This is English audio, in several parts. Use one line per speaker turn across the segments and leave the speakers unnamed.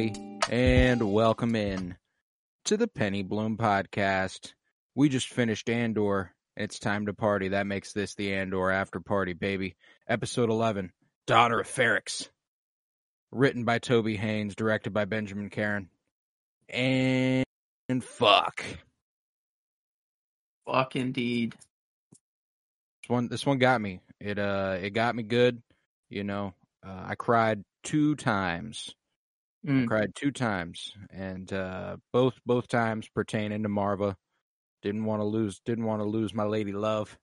everybody, and welcome in to the Penny Bloom podcast. We just finished Andor. It's time to party. That makes this the Andor after party, baby. Episode 11, Daughter of Ferrix. Written by Toby Haynes, directed by Benjamin Caron. And, fuck.
Fuck indeed.
This one, this one got me. It, uh, it got me good. You know, uh, I cried two times.
Mm.
cried two times and uh both both times pertaining to marva. Didn't want to lose didn't want to lose my lady love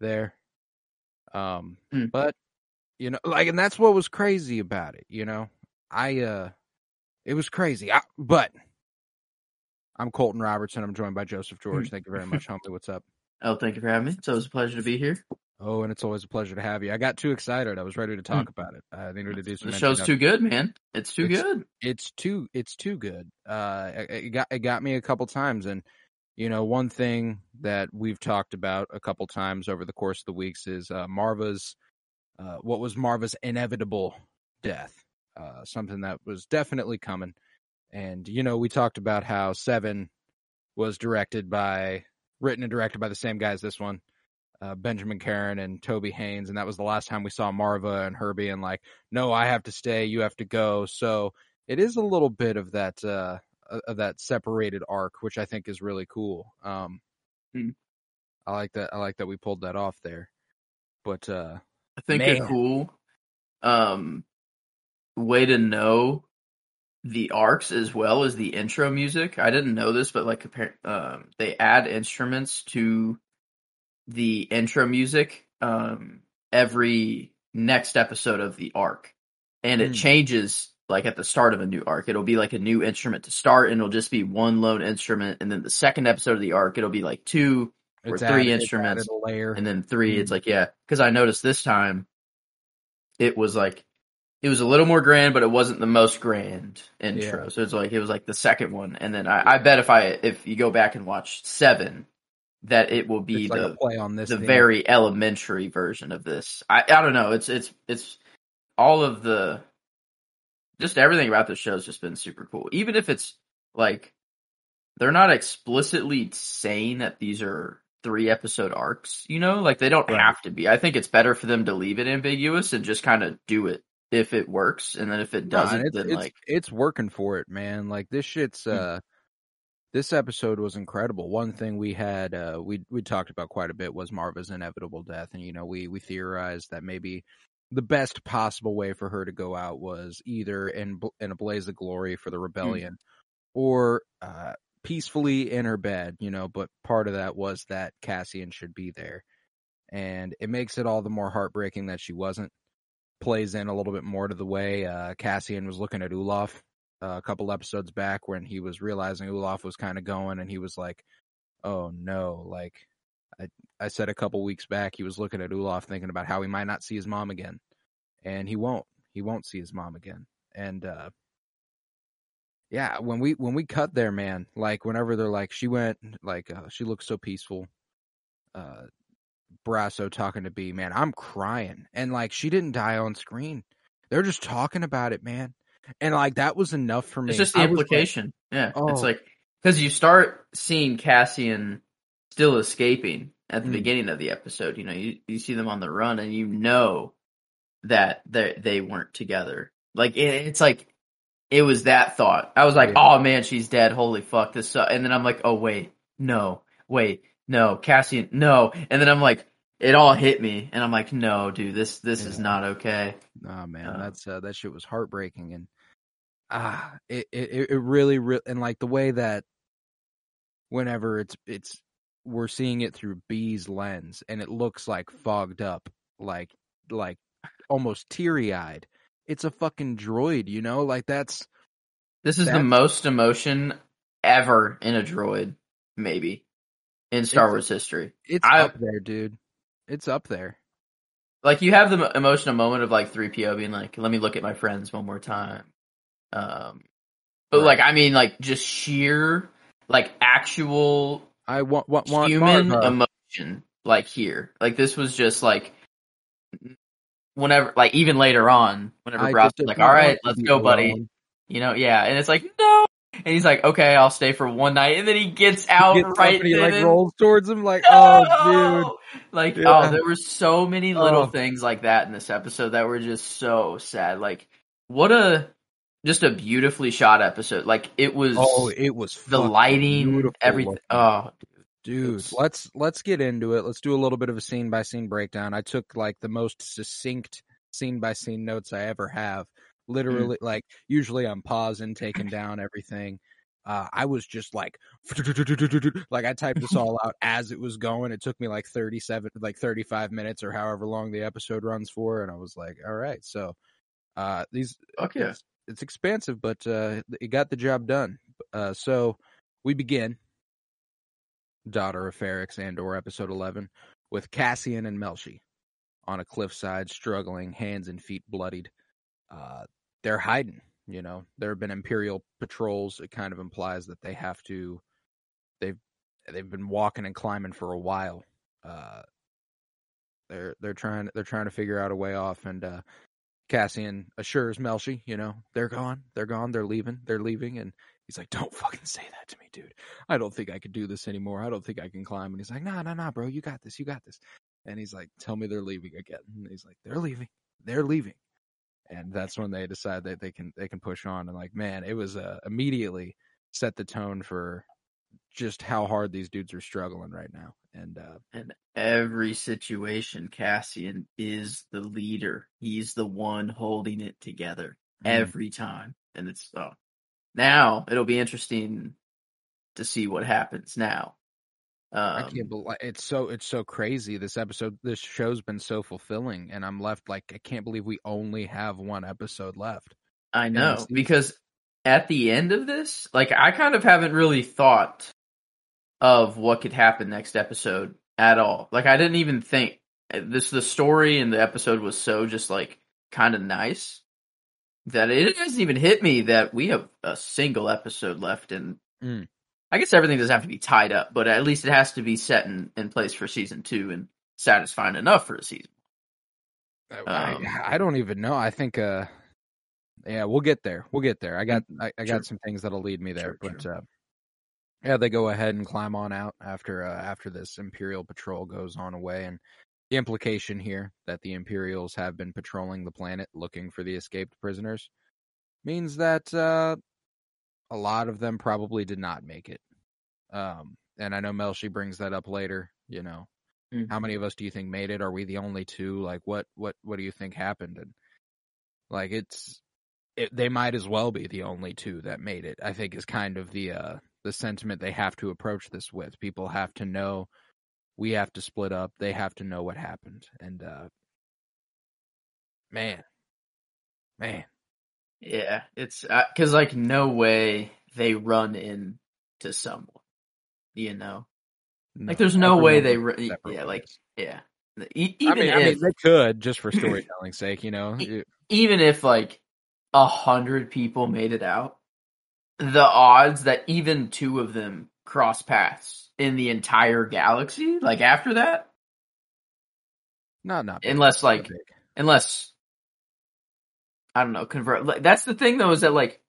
there. Um
Mm.
but you know like and that's what was crazy about it you know? I uh it was crazy. I, but i'm colton robertson. I'm joined by joseph george. Thank you very much homie. What's up?
Oh, thank you for having me. It's always a pleasure to be here.
Oh and it's always a pleasure to have you i got too excited i was ready to talk about it i needed to do some
The show's too good, man. It's too
It's-
good.
it's too it's too good. Uh, it, got it got me a couple times, and you know one thing that we've talked about a couple times over the course of the weeks is uh, Marva's uh, what was Marva's inevitable death, uh, something that was definitely coming. And you know we talked about how Seven was directed by written and directed by the same guys this one. Uh, Benjamin Caron and Toby Haynes, and that was the last time we saw Marva and her being like, "No, I have to stay, you have to go." So it is a little bit of that uh of that separated arc which i think is really cool um
Hmm.
i like that i like that we pulled that off there but uh
I think
Man.
a cool um way to know the arcs as well as the intro music. I didn't know this, but like um, they add instruments to the intro music um, every next episode of the arc, and it
Hmm.
changes like at the start of a new arc. It'll be like a new instrument to start, and it'll just be one lone instrument, and then the second episode of the arc, it'll be like two Or
it's
three
added-
instruments, and then three
Mm.
it's like yeah because i noticed this time it was like it was a little more grand but it wasn't the most grand intro
Yeah.
so it's like it was like the second one and then i, I bet if i if you go back and watch seven that it will be
it's like
the
play on this
the
theme.
very elementary version of this i i don't know it's it's it's all of the just everything about this show has just been super cool even if it's like they're not explicitly saying that these are three episode arcs, you know, like they don't
Right.
have to be. I think it's better for them to leave it ambiguous and just kind of do it if it works, and then if it doesn't,
it's,
then
it's,
like
it's working for it man like this shit's
Hmm.
uh this episode was incredible. One thing we had uh we we talked about quite a bit was marva's inevitable death and you know we we theorized that maybe the best possible way for her to go out was either in in a blaze of glory for the rebellion or uh peacefully in her bed you know but part of that was that cassian should be there. And it makes it all the more heartbreaking that she wasn't. Plays in a little bit more to the way uh cassian was looking at Ulaf a couple episodes back when he was realizing Ulaf was kind of going and he was like oh no like I I said a couple weeks back he was looking at Ulaf thinking about how he might not see his mom again. And he won't. He won't see his mom again. And uh yeah when we when we cut there man like whenever they're like she went like uh, she looks so peaceful uh brasso talking to b man i'm crying. And like she didn't die on screen. They're just talking about it man and like that was enough for me
it's just the
I was like,
implication. yeah, it's
Oh.
like because you start seeing Cassian still escaping at the
Mm.
beginning of the episode. You know, you you see them on the run, and you know that they they weren't together. Like it, it's like it was that thought. I was like,
Yeah.
oh man, she's dead. Holy fuck, this. Sucks. And then I'm like, oh wait, no, wait, no, Cassian, no. And then I'm like, it all hit me, and I'm like, no, dude, this this is not okay.
Oh man,
Uh,
that's uh, that shit was heartbreaking, and ah, it it it really, really, and like the way that whenever it's it's we're seeing it through B's lens and it looks like fogged up, like like almost teary eyed. It's a fucking droid, you know? Like that's
This is the most emotion ever in a droid, maybe in Star
It's-
Wars history.
it's
I-
up there, dude. It's up there.
Like you have the emotional moment of like three PO being like, "Let me look at my friends one more time." Um, but
Right.
like I mean, like just sheer like actual
I want want, want
human emotion like here. Like this was just like whenever like even later on, whenever Brock's like, All right, let's go, buddy.
alone.
You know, yeah. And it's like, no and he's like, Okay, I'll stay for one night and then he gets out
He gets
right
and
then
like rolls towards him like,
No!
oh dude.
Like,
Yeah.
oh, there were so many little
Oh.
things like that in this episode that were just so sad. Like, what a just a beautifully shot episode. Like, it was
Oh, it was
the lighting, everything.
looking.
Oh,
Dude,
was-
let's let's get into it. Let's do a little bit of a scene by scene breakdown. I took like the most succinct scene by scene notes I ever have. Literally, like usually I'm pausing, taking down everything. Uh, I was just like, like I typed this all out as it was going. It took me like 37, like 35 minutes or however long the episode runs for, and I was like, all right, so uh, these
yeah.
It's, expensive, but uh, it got the job done. Uh, so we begin Daughter of Ferrix and or episode 11 with Cassian and Melshi on a cliffside struggling, hands and feet bloodied. Uh, they're hiding, you know. There have been imperial patrols. It kind of implies that they have to they've they've been walking and climbing for a while. Uh, they're they're trying they're trying to figure out a way off and uh Cassian assures Melshi, you know, they're gone, they're gone, they're leaving, they're leaving, and he's like, "Don't fucking say that to me, dude. I don't think I could do this anymore. I don't think I can climb." And he's like, "Nah, nah, nah, bro, you got this, you got this." And he's like, "Tell me they're leaving again." And he's like, "They're leaving, they're leaving," and that's when they decide that they can they can push on. And like, man, it was uh, immediately set the tone for just how hard these dudes are struggling right now. And uh,
In every situation, Cassian is the leader. He's the one holding it together
Mm.
every time. And it's, oh, now it'll be interesting to see what happens now.
I
Um,
can't believe it's so it's so crazy. This episode, this show's been so fulfilling, and I'm left like I can't believe we only have one episode left.
I know because at the end of this, like I kind of haven't really thought of what could happen next episode at all. Like I didn't even think this the story and the episode was so just like kind of nice that it doesn't even hit me that we have a single episode left and
Mm.
I guess everything doesn't have to be tied up, but at least it has to be set in, in place for season two and satisfying enough for a season. Um,
I, I don't even know. I think, uh, yeah, we'll get there. We'll get there. I got, I, I got
Sure.
some things that'll lead me there,
Sure,
but uh, yeah, they go ahead and climb on out after uh, after this Imperial patrol goes on away, and the implication here that the Imperials have been patrolling the planet looking for the escaped prisoners means that uh, a lot of them probably did not make it. Um, and I know Melshi brings that up later. You know, how many of us do you think made it? Are we the only two? Like, what, what, what do you think happened? And like, it's, it, they might as well be the only two that made it. I think is kind of the, uh, the sentiment they have to approach this with. People have to know we have to split up. They have to know what happened. And, uh, man, man,
Yeah, it's because like no way they run into someone, you know. Like, there's no way they re- yeah, like. Yeah, E-
I
even
mean,
if
I mean, they could just for storytelling sake, you know.
Even if like a hundred people made it out, the odds that even two of them cross paths in the entire galaxy, like after that,
Not not big,
unless like unless I don't know, convert. Like, that's the thing though is that like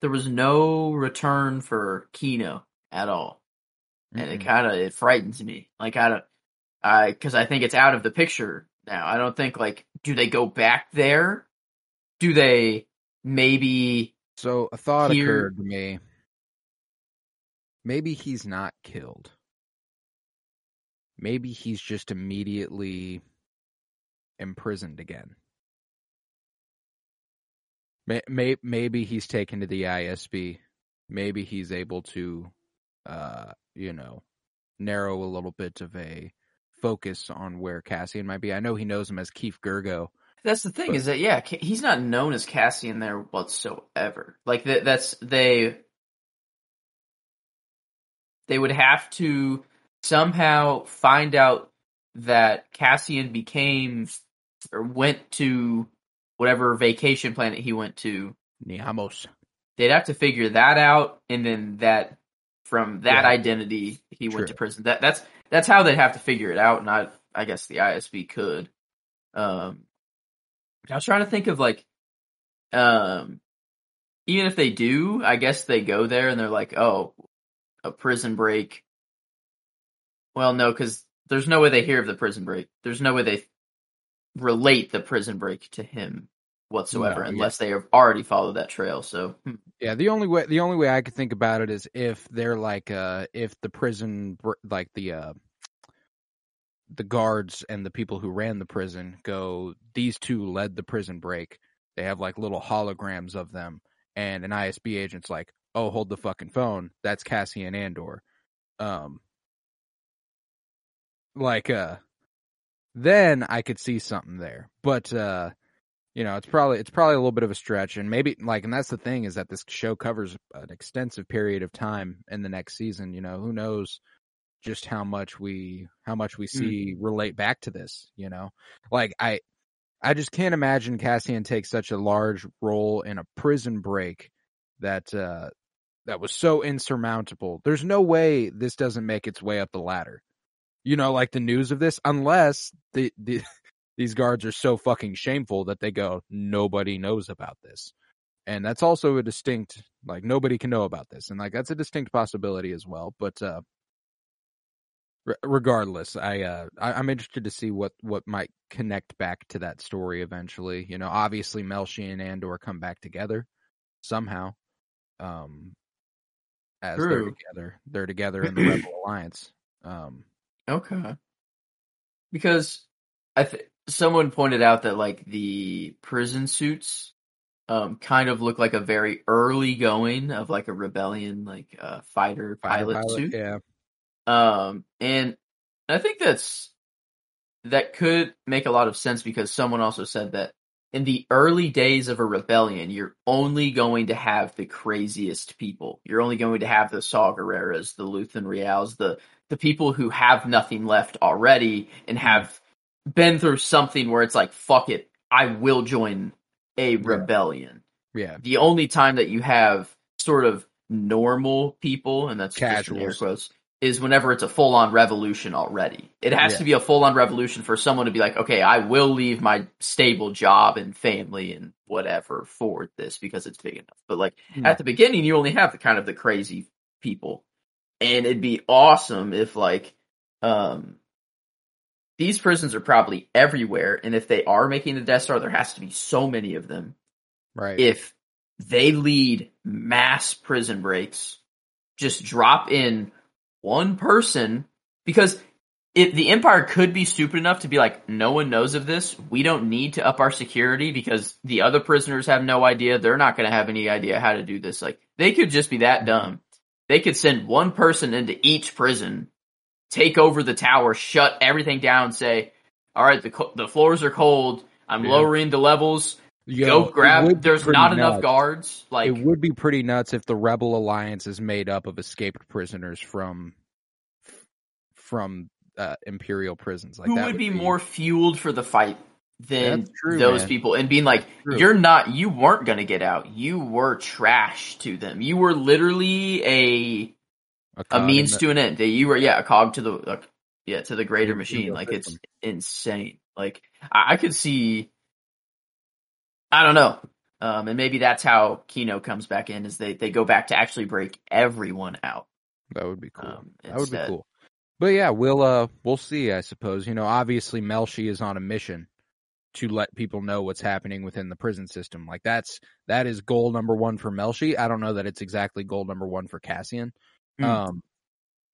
there was no return for Kino at all. and it
Mm-mm.
kind of it frightens me. Like I don't, I because I think it's out of the picture now. I don't think like do they go back there? Do they maybe?
So a thought
Here-
occurred to me. Maybe he's not killed. Maybe he's just immediately imprisoned again. May, may, maybe he's taken to the ISB. Maybe he's able to uh, you know, narrow a little bit of a focus on where Cassian might be. I know he knows him as Keef Girgo.
That's the thing
But-
is that yeah, he's not known as Cassian there whatsoever. Like that, that's they they would have to somehow find out that Cassian became or went to whatever vacation planet he went to.
Niamos.
They'd have to figure that out, and then that from that
Yeah.
identity he went to prison. That that's that's how they'd have to figure it out. Not I guess the ISB could. Um, I was trying to think of like, um, even if they do, I guess they go there and they're like, oh, a prison break. Well, no, because there's no way they hear of the prison break. There's no way they relate the prison break to him whatsoever,
No, yeah.
unless they have already followed that trail. So, hmm.
Yeah, the only way the only way I could think about it is if they're like uh if the prison like the uh the guards and the people who ran the prison go these two led the prison break. They have like little holograms of them and an ISB agent's like, "Oh, hold the fucking phone. That's Cassian Andor." Um like uh then I could see something there. But uh you know, it's probably it's probably a little bit of a stretch, and maybe like, and that's the thing is that this show covers an extensive period of time in the next season. You know, who knows just how much we how much we see relate back to this. You know, like I I just can't imagine Cassian takes such a large role in a prison break that uh that was so insurmountable. There's no way this doesn't make its way up the ladder. You know, like the news of this, unless the the these guards are so fucking shameful that they go, nobody knows about this. And that's also a distinct, like, nobody can know about this. And, like, that's a distinct possibility as well. But, uh, re- regardless, I, uh, I, I'm interested to see what, what might connect back to that story eventually. You know, obviously Melshi and Andor come back together somehow. Um, as they're together, they're together in the Rebel Alliance. Um,
Okay. Because I th- someone pointed out that like the prison suits um kind of look like a very early going of like a rebellion like uh fighter
fighter
pilot, suit.
yeah,
Um and I think that's that could make a lot of sense because someone also said that in the early days of a rebellion, you're only going to have the craziest people. You're only going to have the Saw Gerreras, the Luthen Raels, the the people who have nothing left already and have been through something where it's like, fuck it, I will join a rebellion.
yeah,
The only time that you have sort of normal people, and that's air quotes, is whenever it's a full on revolution already. It has
Yeah.
to be a full on revolution for someone to be like, okay, I will leave my stable job and family and whatever for this because it's big enough. But like
Hmm.
at the beginning, you only have the kind of the crazy people. And it'd be awesome if like, um, these prisons are probably everywhere. And if they are making the Death Star, there has to be so many of them
right.
if they lead mass prison breaks, just drop in one person because if the Empire could be stupid enough to be like, no one knows of this. We don't need to up our security because the other prisoners have no idea. They're not going to have any idea how to do this. Like they could just be that dumb. They could send one person into each prison, take over the tower, shut everything down, say, all right, the, co- the floors are cold. I'm
Yeah.
lowering the levels
Yo,
go grab. There's not enough guards. Like
it would be pretty nuts if the Rebel Alliance is made up of escaped prisoners from from uh, Imperial prisons. Like
who
that
would be, more fueled for the fight than
true,
those
man.
people? And being like, you're not. You weren't gonna get out. You were trash to them. You were literally a a
in
means
the-
to an end. That you were yeah a cog to the uh, yeah to the greater machine. Like it's insane. Like I, I could see. I don't know. Um, and maybe that's how Kino comes back in is they, they go back to actually break everyone out.
That would be cool.
Um,
that would be cool. But yeah, we'll uh we'll see. I suppose you know. Obviously, Melshi is on a mission to let people know what's happening within the prison system. Like that's that is goal number one for Melshi. I don't know that it's exactly goal number one for Cassian.
Hmm.
Um,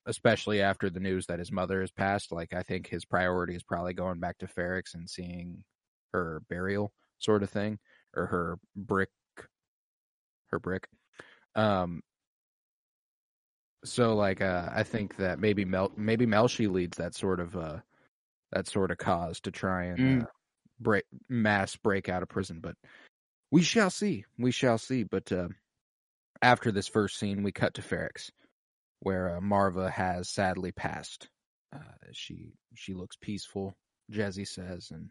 especially after the news that his mother has passed. Like I think his priority is probably going back to Ferrix and seeing her burial, sort of thing, or her brick, her brick. Um, So like uh I think that maybe Mel maybe Melshi leads that sort of uh that sort of cause to try and
Mm.
uh, break mass break out of prison, but we shall see. We shall see. But uh, after this first scene, we cut to Ferrix, where uh, Marva has sadly passed. Uh, she she looks peaceful, Jesse says, and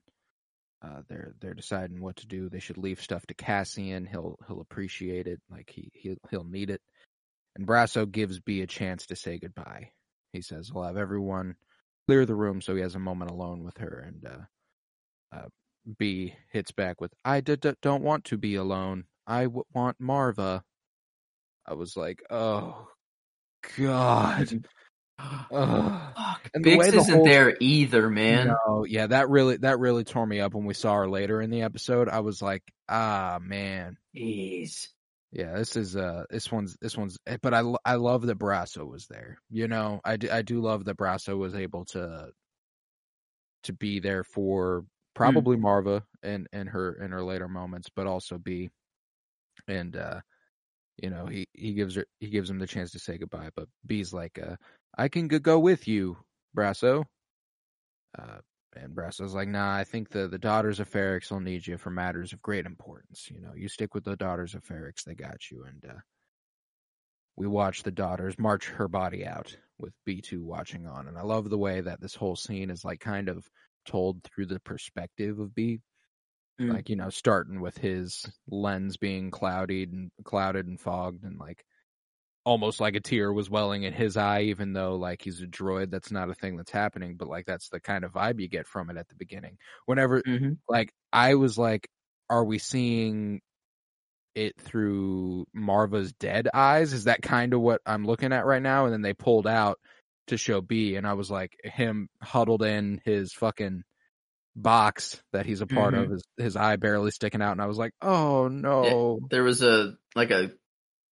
uh, they're they're deciding what to do. They should leave stuff to Cassian. He'll he'll appreciate it. Like he he'll, he'll need it. And Brasso gives B a chance to say goodbye. He says he'll have everyone clear the room so he has a moment alone with her. And uh, uh, B hits back with, "I d- d- don't want to be alone. I w- want Marva." I was like, "Oh God."
Fuck.
And the
Bix
the
isn't
whole-
there either, man.
No, yeah, that really that really tore me up when we saw her later in the episode. I was like, ah, man,
Jeez.
yeah, this is uh, this one's this one's. eh, But I I love that Brasso was there. You know, I do, I do love that Brasso was able to to be there for probably Marva and and her in her later moments, but also be and uh, you know, he he gives her he gives him the chance to say goodbye, but B's like, uh, I can go with you, Brasso. Uh, and Brasso's like, nah, I think the, the daughters of Ferrix will need you for matters of great importance. You know, you stick with the daughters of Ferrix, they got you. And uh, we watch the daughters march her body out with B2 watching on. And I love the way that this whole scene is like kind of told through the perspective of B.
Mm.
Like, you know, starting with his lens being clouded and clouded and fogged and like almost like a tear was welling in his eye, even though like he's a droid. That's not a thing that's happening, but like that's the kind of vibe you get from it at the beginning. Whenever
hmm
like I was like, are we seeing it through Marva's dead eyes? Is that kind of what I'm looking at right now? And then they pulled out to show B, and I was like, him huddled in his fucking box that he's a part of, his his eye barely sticking out, and I was like, oh no,
There was a like a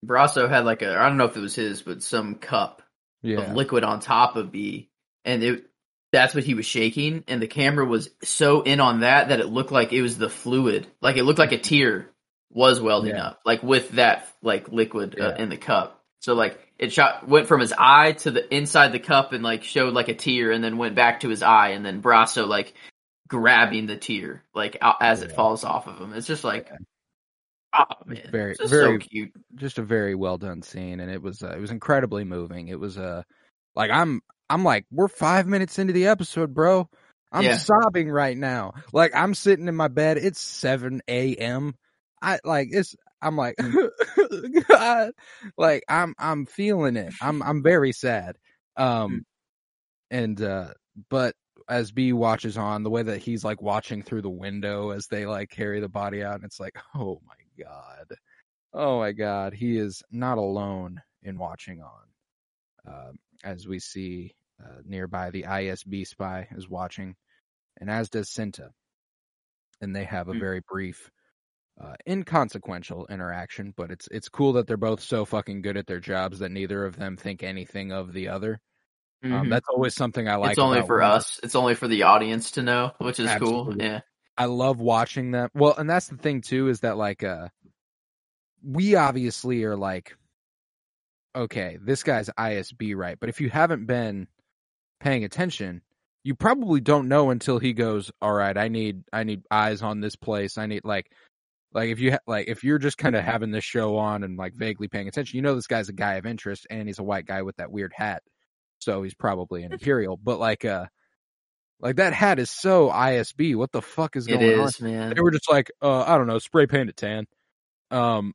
Brasso had like a I don't know if it was his, but some cup
yeah,
of liquid on top of B, and it that's what he was shaking, and the camera was so in on that that it looked like it was the fluid, like it looked like a tear was welding
Yeah.
up, like with that like liquid uh,
Yeah.
in the cup. So like it shot went from his eye to the inside the cup and like showed like a tear, and then went back to his eye, and then Brasso like grabbing the tear like as it falls off of him. It's just like. Oh man,
Very- very-
so cute.
just a very well done scene, and it was uh, it was incredibly moving. It was uh like I'm I'm like we're five minutes into the episode, bro. I'm
Yeah.
sobbing right now. Like I'm sitting in my bed. It's seven a.m. I like it's. I'm like, God, like I'm I'm feeling it. I'm I'm very sad. Um, and uh, but as B watches on, the way that he's like watching through the window as they like carry the body out, and it's like, oh my god, oh my god, he is not alone in watching on. Um, as we see uh, nearby, the ISB spy is watching, and as does Cinta, and they have a
Hmm.
very brief. Uh, inconsequential interaction, but it's it's cool that they're both so fucking good at their jobs that neither of them think anything of the other. Um,
Mhm.
that's always something I like.
it's only for us. It's only for the audience to know, which is cool. Yeah.
I love watching them. Well, and that's the thing too is that like uh we obviously are like okay, this guy's ISB right, but if you haven't been paying attention, you probably don't know until he goes, "All right, I need I need eyes on this place. I need like like if you ha- like if you're just kind of having this show on and like vaguely paying attention, you know this guy's a guy of interest and he's a white guy with that weird hat. So he's probably an imperial, but like uh like that hat is so ISB. What the fuck is
It
going on?
man.
They were just like, uh, I don't know, spray paint it tan. Um,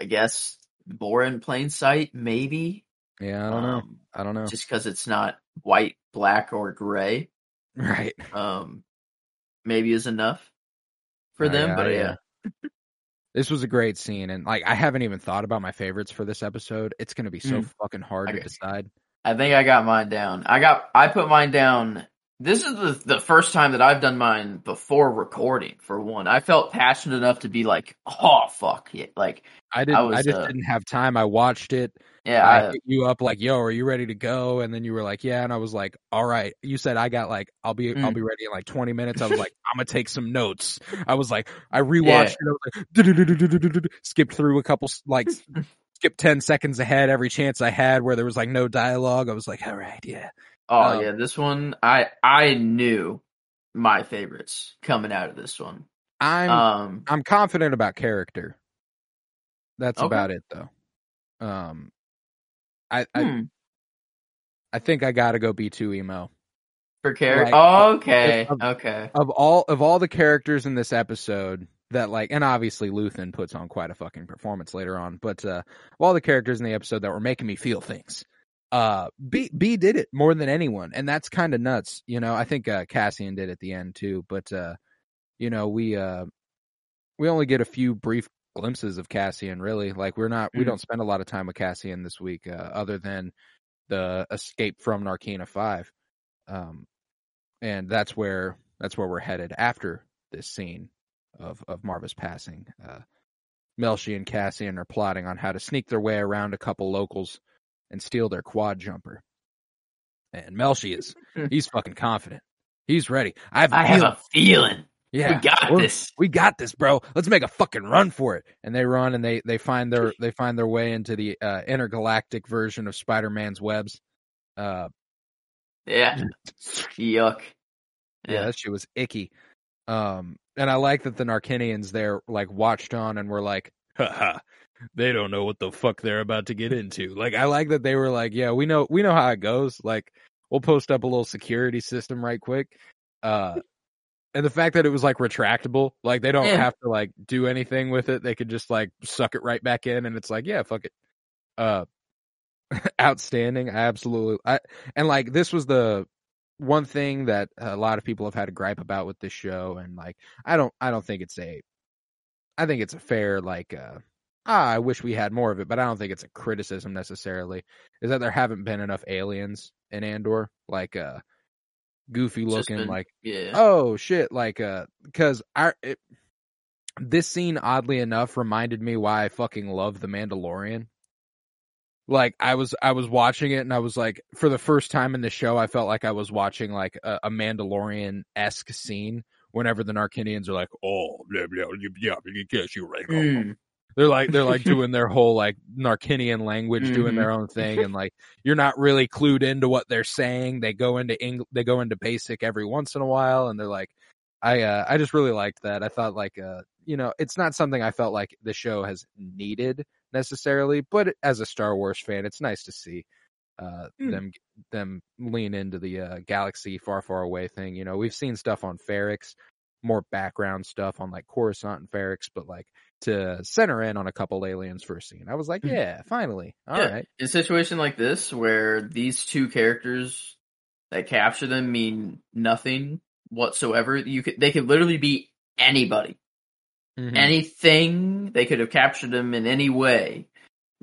I guess more in plain sight, maybe.
yeah, I don't know.
Um,
I don't know.
Just because it's not white, black, or gray,
right.
um, maybe is enough for
Oh,
them.
yeah,
but
yeah.
yeah,
This was a great scene, and like I haven't even thought about my favorites for this episode. It's gonna be so
Mm.
fucking hard to decide.
I think I got mine down. I got I put mine down. This is the the first time that I've done mine before recording. For one, I felt passionate enough to be like, "Oh fuck it!" Like,
I didn't. I,
was,
just
uh,
didn't have time. I watched it.
yeah,
I
I,
hit you up like, "Yo, are you ready to go?" And then you were like, "Yeah," and I was like, "All right." You said I got like, "I'll be, I'll
Mm.
be ready in like 20 minutes." I was like, "I'm gonna take some notes." I was like, I rewatched it. I was like, skipped through a couple like skip 10 seconds ahead every chance I had where there was like no dialogue. I was like, all right, yeah.
Oh
Um,
yeah, this one I I knew my favorites coming out of this one.
I'm
Um,
I'm confident about character. That's
Okay.
about it though. Um I I,
hmm,
I think I got to go B2EMO.
for character.
like,
oh, okay,
of-
okay.
Of all of all the characters in this episode that like and obviously Luthen puts on quite a fucking performance later on, but uh of all the characters in the episode that were making me feel things. Uh B B did it more than anyone and that's kind of nuts, you know. I think uh Cassian did at the end too, but uh you know, we uh we only get a few brief glimpses of Cassian really. Like we're not we
Mhm.
don't spend a lot of time with Cassian this week uh, other than the escape from Narkina 5. Um and that's where that's where we're headed after this scene of of Marva's passing. Uh Melshi and Cassian are plotting on how to sneak their way around a couple locals and steal their quad jumper. And Melshi is he's fucking confident. He's ready. I have a
I have a feeling
yeah,
we got this.
we got this, bro. Let's make a fucking run for it. And they run and they they find their they find their way into the uh, intergalactic version of Spider-Man's webs. Uh,
Yeah, yuck.
yeah, that shit was icky. Um, and I like that the Narkinians there like watched on and were like, haha, they don't know what the fuck they're about to get into. Like, I like that they were like, yeah, we know we know how it goes. Like, we'll post up a little security system right quick. Uh. And the fact that it was like retractable, like they don't
Yeah.
have to like do anything with it. They could just like suck it right back in and it's like, yeah, fuck it. Uh outstanding. I absolutely I and like this was the one thing that a lot of people have had a gripe about with this show and like I don't I don't think it's a I think it's a fair like uh ah, I wish we had more of it, but I don't think it's a criticism necessarily. Is that there haven't been enough aliens in Andor, like uh goofy looking
been-
like
Yeah.
oh shit like uh because i it, this scene oddly enough reminded me why i fucking love the mandalorian like i was i was watching it and i was like for the first time in the show i felt like i was watching like a, a mandalorian-esque scene whenever the narkinians are like oh blah, blah, blah, blah, blah, guess you're right
Mm.
They're like they're like doing their whole like Narkinian language, doing
Mhm.
their own thing, and like you're not really clued into what they're saying. They go into Eng- they go into basic every once in a while, and they're like, I uh, I just really liked that. I thought like uh you know it's not something I felt like the show has needed necessarily, but as a Star Wars fan, it's nice to see uh
Hmm.
them them lean into the uh, galaxy far far away thing. You know, we've seen stuff on Ferrix, more background stuff on like Coruscant and Ferrix, but like to center in on a couple aliens for a scene. I was like,
Hmm.
yeah, finally. all right.
Yeah. In a situation like this, where these two characters that capture them mean nothing whatsoever, you could they could literally be anybody,
Mhm.
anything. They could have captured them in any way,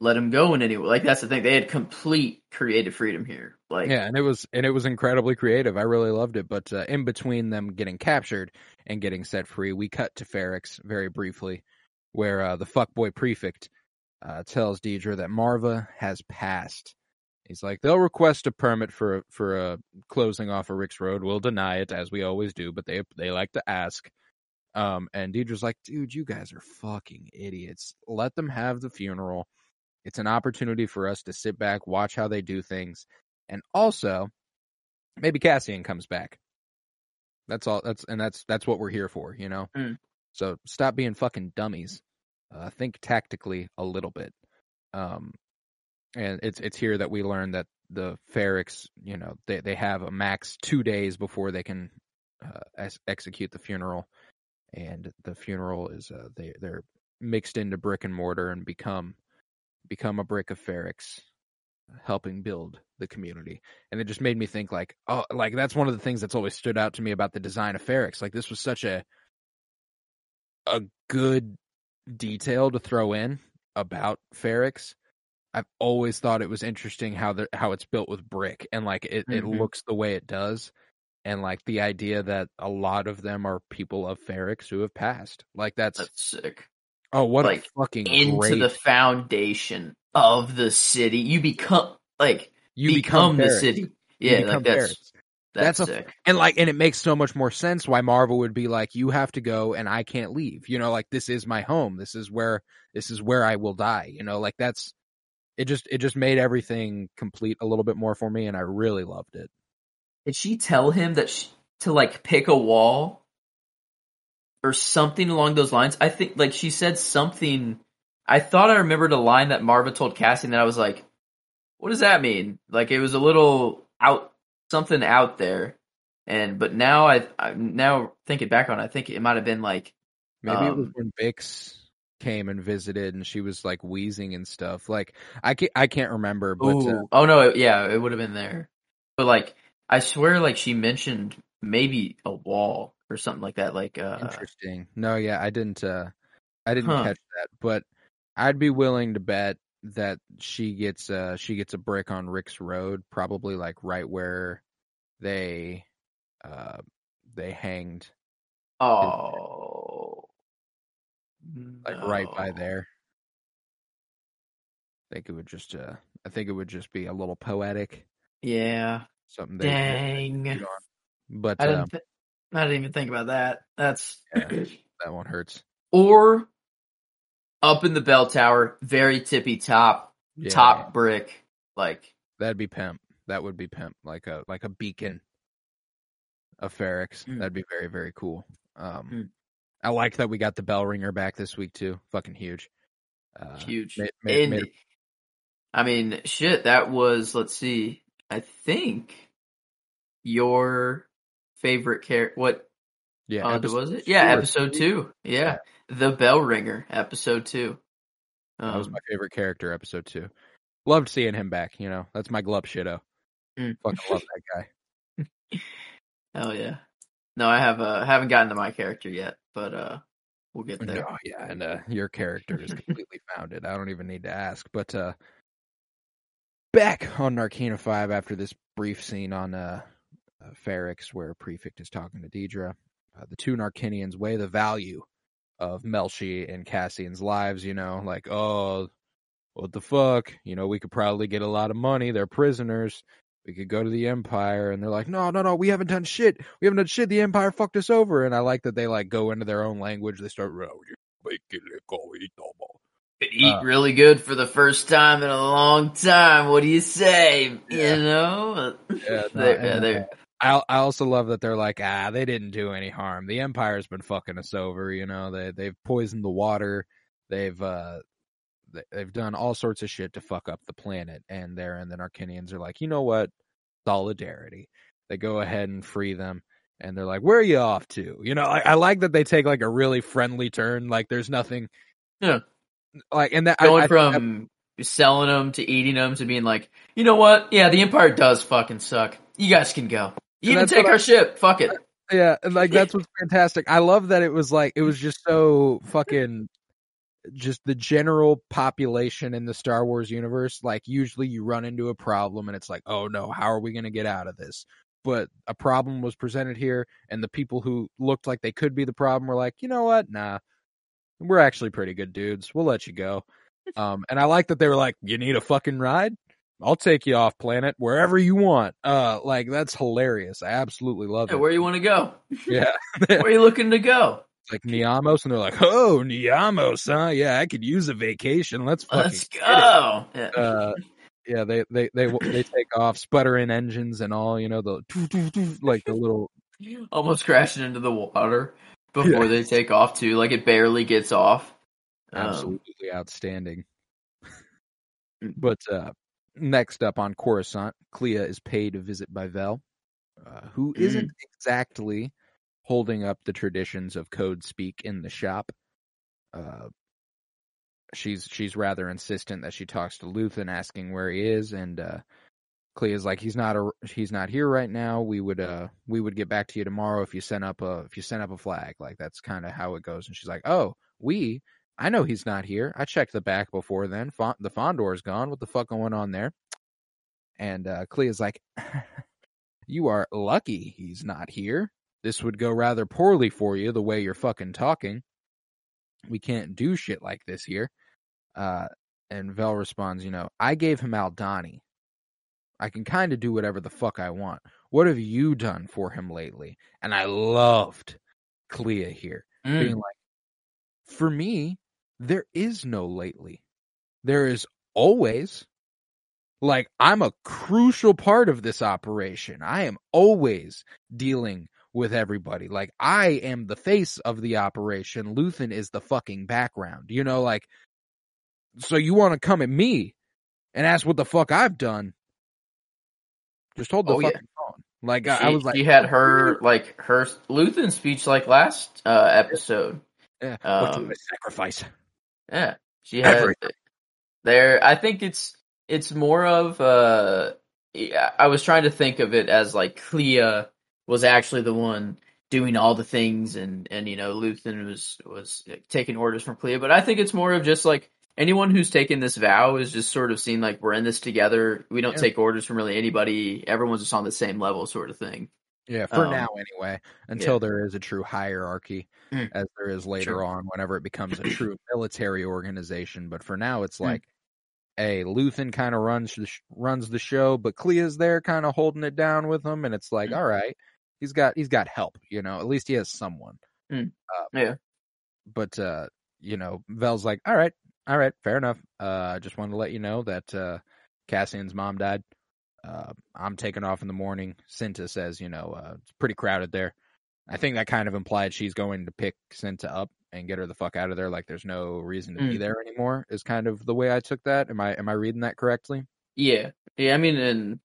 let them go in any way. Like that's the thing; they had complete creative freedom here. Like,
yeah, and it was and it was incredibly creative. I really loved it. But uh, in between them getting captured and getting set free, we cut to Ferrix very briefly, where uh, the fuckboy prefect uh, tells Dedra that Marva has passed. He's like, they'll request a permit for for uh, closing off a Rix Road. We'll deny it as we always do, but they they like to ask. Um, and Dedra's like, dude, you guys are fucking idiots. Let them have the funeral. It's an opportunity for us to sit back, watch how they do things, and also maybe Cassian comes back. That's all. That's and that's that's what we're here for, you know.
Mm.
So stop being fucking dummies. Uh, think tactically a little bit. Um, and it's it's here that we learn that the Ferrix, you know, they they have a max two days before they can uh, ex- execute the funeral, and the funeral is uh, they they're mixed into brick and mortar and become become a brick of Ferrix, helping build the community. And it just made me think like, oh, like that's one of the things that's always stood out to me about the design of Ferrix. Like this was such a a good detail to throw in about Ferrix. I've always thought it was interesting how the how it's built with brick and like it, it
Mhm.
looks the way it does. And like the idea that a lot of them are people of Ferrix who have passed. Like that's,
that's sick.
Oh what
like,
a fucking
Into
great
the foundation of the city, you become like
you
become, the city. Yeah, like that's that's,
That's a-
sick.
and like and it makes so much more sense why Marvel would be like you have to go and I can't leave. You know like this is my home. This is where this is where I will die. You know like that's it just it just made everything complete a little bit more for me, and I really loved it.
Did she tell him that she, to like pick a wall or something along those lines? I think like she said something. I thought I remembered a line that Marva told Cassie, and I was like, "What does that mean?" Like it was a little out, something out there. And but now I, I now thinking back on, it, I think it might have been like
Maybe it was
Um,
when Bix came and visited, and she was like wheezing and stuff. Like I can't I can't remember, but uh,
oh no, yeah, it would have been there. But like, I swear, like she mentioned maybe a wall or something like that. Like, uh,
interesting. No, yeah, I didn't. uh I didn't
Huh.
catch that, but I'd be willing to bet that she gets uh she gets a brick on Rix road, probably like right where they uh they hanged,
oh,
like right by there. I think it would just uh I think it would just be a little poetic,
Yeah,
something
dang.
but
I
uh,
didn't. Th- I didn't even think about that. That's
Yeah. that one hurts.
or up in the bell tower, very tippy top,
Yeah,
top brick. Like,
That'd be pimp. That would be pimp. Like a like a beacon of Ferrix.
Mm.
That'd be very very cool. Um,
Mm.
I like that we got the bell ringer back this week too. Fucking huge. Uh,
huge.
made- made-
And,
made-
I mean, shit, that was, let's see, I think your favorite character, what
yeah,
uh,
episode
was it? Yeah,
two
episode two. Yeah. The Bell Ringer, episode two.
That was
Um,
my favorite character. Episode two. Loved seeing him back. You know, that's my glove shitto.
Mm.
Fucking love that guy.
hell yeah. No, I have, uh, haven't gotten to my character yet, but, uh, we'll get there.
No, yeah, and uh, your character is completely founded. I don't even need to ask. But uh back on Narkina Five after this brief scene on uh, uh Ferrix where Prefect is talking to Dedra, uh, the two Narkinians weigh the value of Melshi and Cassian's lives. You know, like oh, what the fuck? You know, we could probably get a lot of money. They're prisoners. We could go to the Empire, and they're like, no, no, no, we haven't done shit. We haven't done shit. The Empire fucked us over. And I like that they like go into their own language. They start, "Oh, you make it go eat the ball."
Eat
Uh,
really good for the first time in a long time. What do you say?
Yeah.
You know?
Yeah, no,
They're- they're-
I I also love that they're like, ah, they didn't do any harm. The Empire's been fucking us over, you know. They they've poisoned the water. They've uh they- they've done all sorts of shit to fuck up the planet. And there and the Narkinians are like, you know what? Solidarity. They go ahead and free them. And they're like, where are you off to? You know, I, I like that they take like a really friendly turn. Like there's nothing.
Yeah.
Like and that I-
going
I that-
from selling them to eating them to being like, you know what? Yeah, the Empire does fucking suck. You guys can go. You can take our
I-
ship. Fuck it.
Yeah, and like that's what's fantastic. I love that it was like it was just so fucking just the general population in the Star Wars universe. Like usually you run into a problem and it's like, oh no, how are we gonna get out of this? But a problem was presented here, and the people who looked like they could be the problem were like, you know what? Nah, we're actually pretty good dudes. We'll let you go. Um, and I like that they were like, you need a fucking ride? I'll take you off planet wherever you want. Uh, like that's hilarious. I absolutely love
Yeah,
it.
where you want to go?
Yeah.
Where are you looking to go?
It's like Niamos, and they're like, "Oh, Niamos, huh? Yeah, I could use a vacation. Let's fucking
Let's go. Yeah.
Uh, yeah, they they they they take off, sputtering engines and all. You know, the doo, doo, doo, like the little
Almost crashing into the water before
Yeah.
they take off too. Like it barely gets off. Um,
absolutely outstanding.
Mm.
But uh, next up on Coruscant, Kleya is paid a visit by Vel, uh, who
Mm.
isn't exactly holding up the traditions of code speak in the shop. Uh, she's she's rather insistent that she talks to Luthen, asking where he is, and uh, Kleya's like, he's not a, he's not here right now. We would uh we would get back to you tomorrow if you sent up a if you sent up a flag. Like that's kind of how it goes. And she's like, oh, we. I know he's not here. I checked the back before then. The Fondor's gone. What the fuck going on there? And uh, Kleya's like, you are lucky he's not here. This would go rather poorly for you the way you're fucking talking. We can't do shit like this here. Uh, and Vel responds, you know, I gave him Aldhani. I can kind of do whatever the fuck I want. What have you done for him lately? And I loved Kleya here
mm,
being like, for me, there is no lately. There is always Like I'm a crucial part of this operation. I am always dealing with everybody. Like I am the face of the operation. Luthen is the fucking background. You know, like so you want to come at me and ask what the fuck I've done? Just hold the
Oh, yeah.
fucking phone. Like
She,
I, was like,
she had her like her Luthen speech like last uh episode.
yeah,
um,
sacrifice?
Yeah, she had
Everything.
there. I think it's it's more of uh. I was trying to think of it as like Kleya was actually the one doing all the things, and and you know Luthen was was taking orders from Kleya. But I think it's more of just like anyone who's taken this vow is just sort of seen like we're in this together. We don't
Yeah.
take orders from really anybody. Everyone's just on the same level, sort of thing.
Yeah, for
Um,
now anyway, until there is a true hierarchy,
Mm.
as there is later
Sure.
on, whenever it becomes a true military organization. But for now, it's
Mm.
like, hey, Luthen kind of runs the sh- runs the show, but Kleya's there, kind of holding it down with him, and it's like,
Mm.
all right, he's got he's got help, you know. At least he has someone.
Mm.
Uh,
Yeah.
But uh, you know, Vel's like, all right, all right, fair enough. Uh, I just wanted to let you know that uh, Cassian's mom died. Uh, I'm taking off in the morning. Cinta says, you know, uh, it's pretty crowded there. I think that kind of implied she's going to pick Cinta up and get her the fuck out of there. Like there's no reason to be
Mm.
there anymore. Is kind of the way I took that. Am I am I reading that correctly?
Yeah, yeah. I mean, and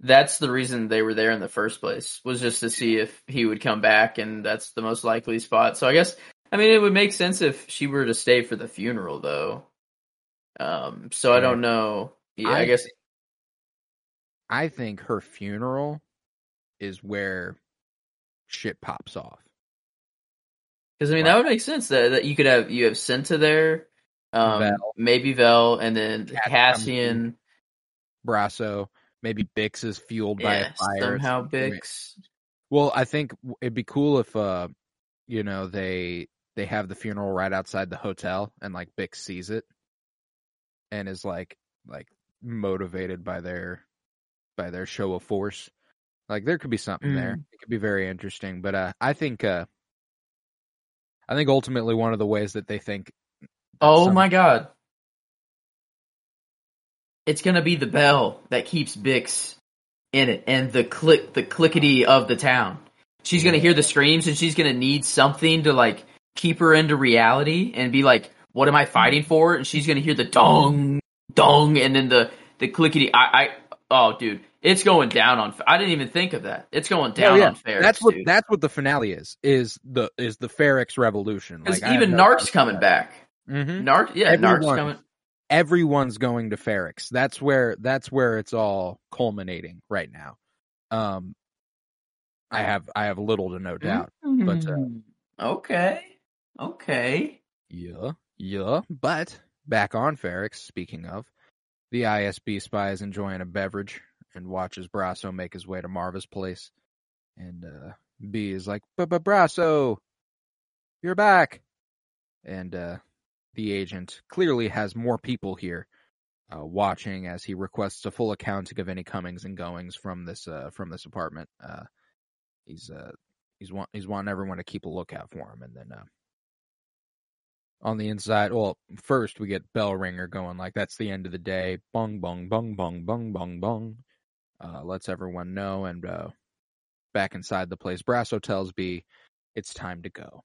that's the reason they were there in the first place was just to see if he would come back, and that's the most likely spot. So I guess, I mean, it would make sense if she were to stay for the funeral, though. Um, so I don't know. Yeah, I,
I
guess.
I think her funeral is where shit pops off.
Because I mean, that would make sense that, that you could have you have Cinta there, um,
Vel.
maybe Vel, and then
Cass-
Cassian.
Brasso, maybe Bix is fueled by a fire.
somehow. Bix.
Well, I think it'd be cool if uh you know they they have the funeral right outside the hotel and like Bix sees it and is like like motivated by their by their show of force. Like there could be something there. It could be very interesting, but uh I think uh I think ultimately one of the ways that they think
Oh my god. It's gonna be the bell that keeps Bix in it and the click the clickety of the town. She's gonna hear the screams and she's gonna need something to like keep her into reality and be like, What am I fighting for? And she's gonna hear the dong dong and then the the clickety I, I oh dude, it's going down on I didn't even think of that. It's going
Oh,
down
yeah.
on Ferrix.
That's what
dude.
that's what the finale is. Is the is the Ferrix revolution.
because
Like,
even
no
Narc's coming back.
Mhm.
Narc yeah, Narc's
Everyone.
coming
everyone's going to Ferrix. That's where that's where it's all culminating right now. Um, I have I have little to no doubt. but, uh,
Mm, okay, okay.
Yeah, yeah. But back on Ferrix. Speaking of, the ISB spy is enjoying a beverage and watches Brasso make his way to Marva's place, and uh, B is like, "But Brasso, you're back," and uh, the agent clearly has more people here. Uh, watching as he requests a full accounting of any comings and goings from this uh, from this apartment. Uh, he's uh, he's want he's wanting everyone to keep a lookout for him, and then on the inside, well, first we get bell ringer going like that's the end of the day. Bong bong bong bong bong bong bong. Uh, lets everyone know, and uh, back inside the place, Brasso tells B it's time to go,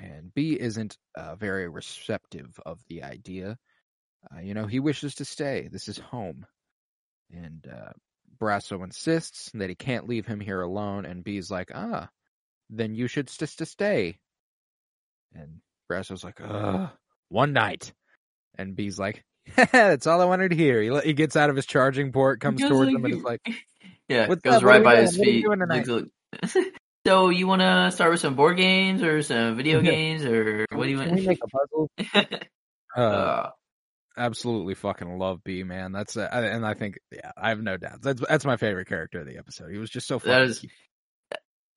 and B isn't uh, very receptive of the idea. Uh, you know, he wishes to stay. This is home. And uh, Brasso insists that he can't leave him here alone, and B's like, ah, then you should st- st- stay. And Brasso's like, ugh, one night. And B's like, that's all I wanted to hear. He, he gets out of his charging port, comes towards
like-
him, and is like,
Yeah, goes
up?
Right by his
doing? What are we
feet.
doing tonight?
looks like- so you want to start with some board games or some video
Yeah.
games or what do you
Can
want?
we make a puzzle? Uh,
uh,
absolutely fucking love B, man. That's uh, and I think yeah, I have no doubt. That's that's my favorite character of the episode. He was just so
That
fucking.
is-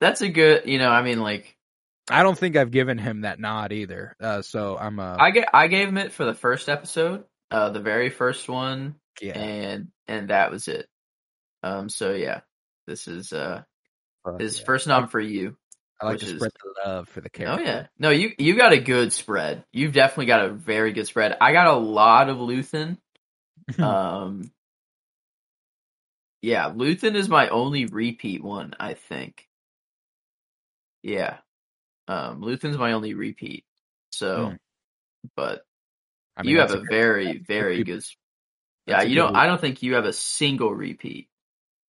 that's a good. You know, I mean, like
I don't think I've given him that nod either. Uh, so I'm uh,
I get, I gave him it for the first episode, uh, the very first one,
yeah,
and and that was it. Um, so yeah, this is uh
fuck
his
yeah.
first nom for you.
I like to
is-
spread the love for the character.
Oh yeah, no, you you got a good spread. You've definitely got a very good spread. I got a lot of Luthen, um, yeah, Luthen is my only repeat one, I think. Yeah, um, Luthen's my only repeat. So,
Hmm.
but
I mean,
you have a
good-
very,
good
very good. Yeah, you don't. I don't think you have a single repeat.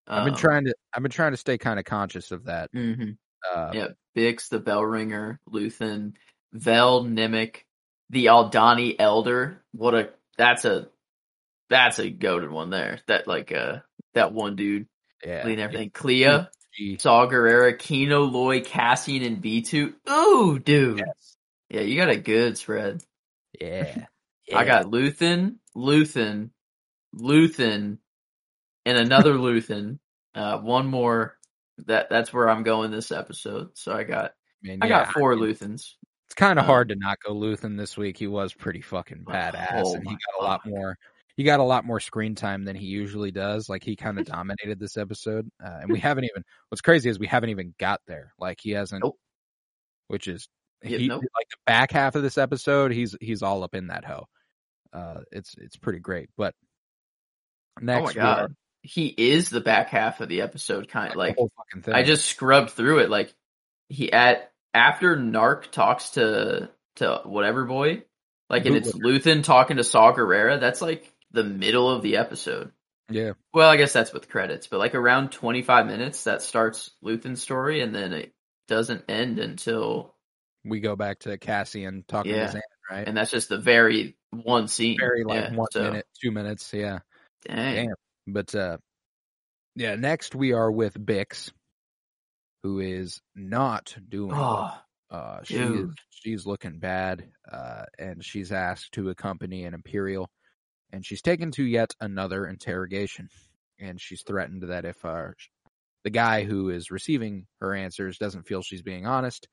I've been
Um,
trying to I've been trying to stay kind of conscious of that.
Mm-hmm.
Uh,
Yeah, Bix, the Bell Ringer, Luthen, Vel, Nemik, the Aldhani Elder. What a that's a that's a goaded one there. That like uh that one dude
yeah.
leading everything. Kleya,
Gee,
Saw Gerrera, Kino, Loy, Cassian, and B two. Ooh, dude.
yes.
Yeah, you got a good spread.
Yeah.
I got Luthen, Luthen, Luthen, and another Luthen. Uh, one more. That that's where I'm going this episode. So I got
Man,
I
yeah,
got four
mean,
Luthens.
It's kind of
Um,
hard to not go Luthen this week. He was pretty fucking badass,
Oh
and he got a lot more. He got a lot more screen time than he usually does. Like he kind of dominated this episode, uh, and we haven't even. What's crazy is we haven't even got there. Like he hasn't,
Nope.
which is
Yeah,
he
nope.
like the back half of this episode. He's he's all up in that hoe. Uh, it's it's pretty great. But next,
oh my
are-
god, he is the back half of the episode. Kind of like
whole fucking thing.
I just scrubbed through it. Like he at after Narc talks to to whatever boy, like and it's Luthen talking to Saw Gerrera. That's like the middle of the episode.
yeah.
Well, I guess that's with credits, but like around 25 minutes that starts Luthen's story and then it doesn't end until
We go back to Cassian talking
Yeah.
to Xan, right?
and that's just the very one scene.
Very like
Yeah,
one
so,
minute, two minutes. Yeah.
Dang.
Damn. But uh yeah, next we are with Bix, who is not doing.
Oh,
Uh she is she's looking bad. Uh and she's asked to accompany an Imperial and she's taken to yet another interrogation. And she's threatened that if uh the guy who is receiving her answers doesn't feel she's being honest,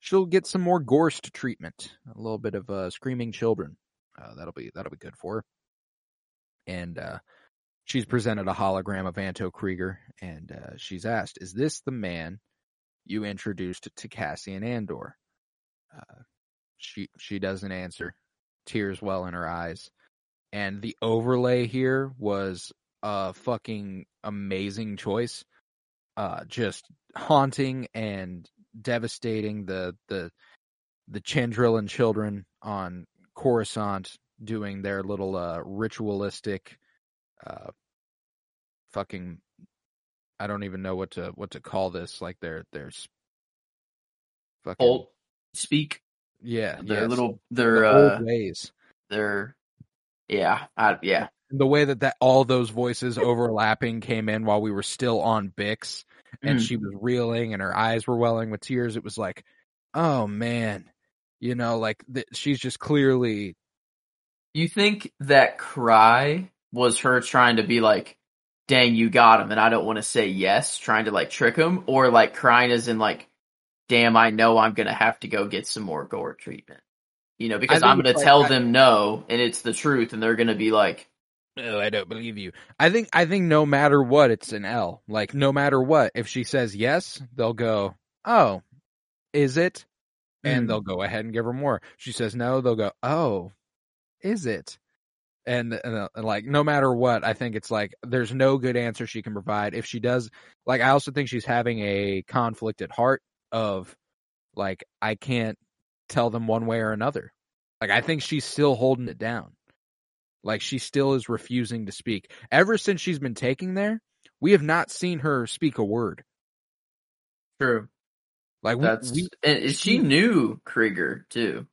she'll get some more Gorst treatment. A little bit of uh screaming children. Uh that'll be that'll be good for her. And uh she's presented a hologram of Anto Kreegyr, and uh, she's asked, "Is this the man you introduced to Cassian Andor?" Uh, she she doesn't answer. Tears well in her eyes, and the overlay here was a fucking amazing choice. Uh, just haunting and devastating. The the the Chandrilan children on Coruscant doing their little uh, ritualistic uh fucking I don't even know what to what to call this like their there's fucking
Old speak
yeah
their
yes,
little their
old
uh
ways
their yeah I, yeah
the way that that all those voices overlapping came in while we were still on Bix and
Mm.
she was reeling and her eyes were welling with tears it was like oh man you know like th- she's just clearly
You think that cry was her trying to be like, dang, you got him, and I don't want to say yes, trying to like trick him, or like crying as in like, damn, I know I'm gonna have to go get some more gore treatment. You know, because I'm gonna
it's like-
tell
I-
them no, and it's the truth, and they're gonna be like,
No, I don't believe you. I think I think no matter what, it's an L. Like no matter what, if she says yes, they'll go, "Oh, is it?" And
Mm.
they'll go ahead and give her more. She says no, they'll go, "Oh, is it?" And, and, uh, like no matter what, I think it's like there's no good answer she can provide. If she does, like I also think she's having a conflict at heart of like I can't tell them one way or another. Like I think she's still holding it down. Like she still is refusing to speak. Ever since she's been taking there, we have not seen her speak a word.
true.
Like
That's
we
and she knew Kreegyr too.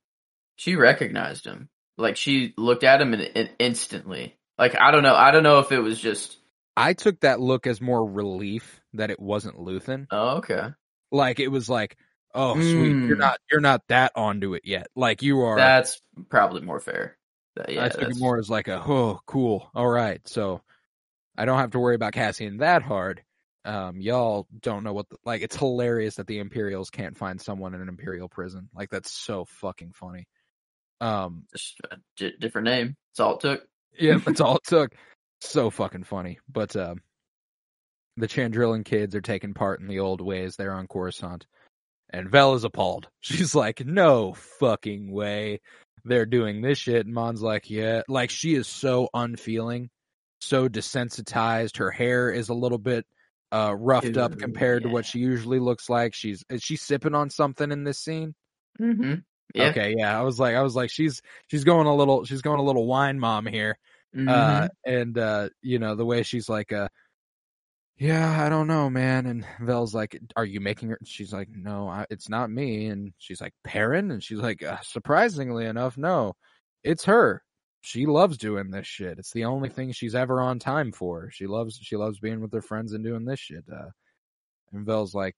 She recognized him. Like she looked at him and, and instantly. Like I don't know. I don't know if it was just.
I took that look as more relief that it wasn't Luthen.
Oh, okay.
Like it was like, oh sweet, you're
Mm.
not you're not that onto it yet. Like you are.
That's probably more fair. Yeah,
I took it more as like a oh cool, all right. So I don't have to worry about Cassian that hard. Um, y'all don't know what the, like. It's hilarious that the Imperials can't find someone in an Imperial prison. Like that's so fucking funny. Um,
just a different name. That's all it took.
Yeah, that's all it took. So fucking funny. But um the Chandrilan kids are taking part in the old ways there on Coruscant. And Vel is appalled. She's like, no fucking way. they're doing this shit. And Mon's like, yeah, like she is so unfeeling, so desensitized. Her hair is a little bit uh roughed up
Ew,
compared to what she usually looks like. She's is she sipping on something in this scene?
Mm-hmm. Yeah.
Okay, yeah. I was like, I was like, she's she's going a little, she's going a little wine mom here.
Mhm.
Uh, and uh, you know the way she's like, uh, yeah, I don't know, man. And Vel's like, are you making her? She's like, no, I, it's not me. And she's like, Perrin, and she's like, uh, surprisingly enough, no, it's her. She loves doing this shit. It's the only thing she's ever on time for. She loves she loves being with her friends and doing this shit. Uh, and Vel's like,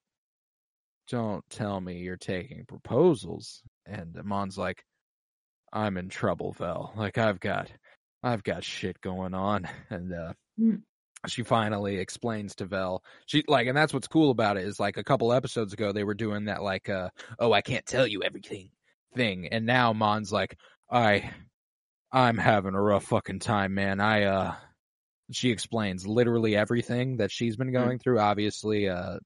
don't tell me you're taking proposals. And Mon's like, I'm in trouble, Vel. Like I've got, I've got shit going on. And uh,
Hmm.
She finally explains to Vel. She like, and that's what's cool about it is like a couple episodes ago they were doing that like, uh, oh, I can't tell you everything thing, and now Mon's like, I, I'm having a rough fucking time, man. I uh. She explains literally everything that she's been going through. Obviously, uh,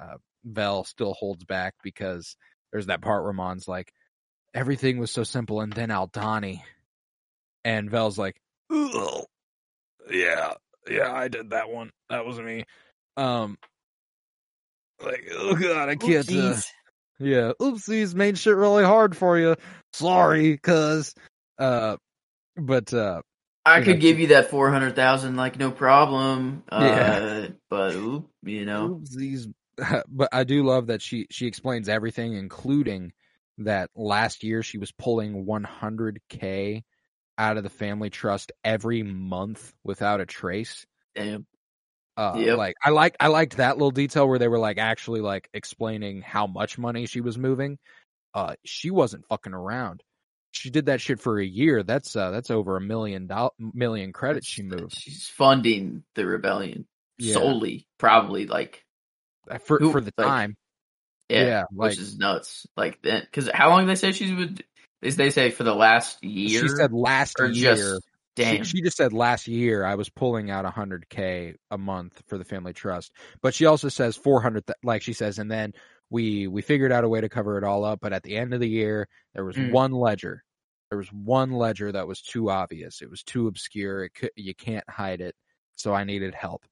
uh, Vel still holds back because there's that part where Mon's like, everything was so simple, and then Aldhani, and Vel's like, Ugh. yeah, yeah, I did that one. That was me. Um, like, oh god, I can't. Uh,
Oopsies.
yeah, oopsies, made shit really hard for you. Sorry, cuz. Uh, but uh,
I could
know,
give you that four hundred thousand, like no problem. Uh,
Yeah.
but oop, you know,
Oopsies. but I do love that she she explains everything, including that last year she was pulling 100k out of the family trust every month without a trace.
damn.
Uh,
Yep.
like I like I liked that little detail where they were like actually like explaining how much money she was moving. Uh, she wasn't fucking around. She did that shit for a year. That's uh that's over a million dollar million credits she moved
She's funding the rebellion
Yeah.
solely, probably like
Uh, for
Who-
for the
like,
time.
yeah,
Yeah, like
which is nuts. Like then, because how long they say she would? They they say for the last year.
she said last year.
just
She,
damn.
she just said last year I was pulling out 100k a month for the family trust, but she also says 400. Like she says, and then we we figured out a way to cover it all up. But at the end of the year, there was
Mm.
one ledger. There was one ledger that was too obvious. It was too obscure. It could, you can't hide it. So I needed help.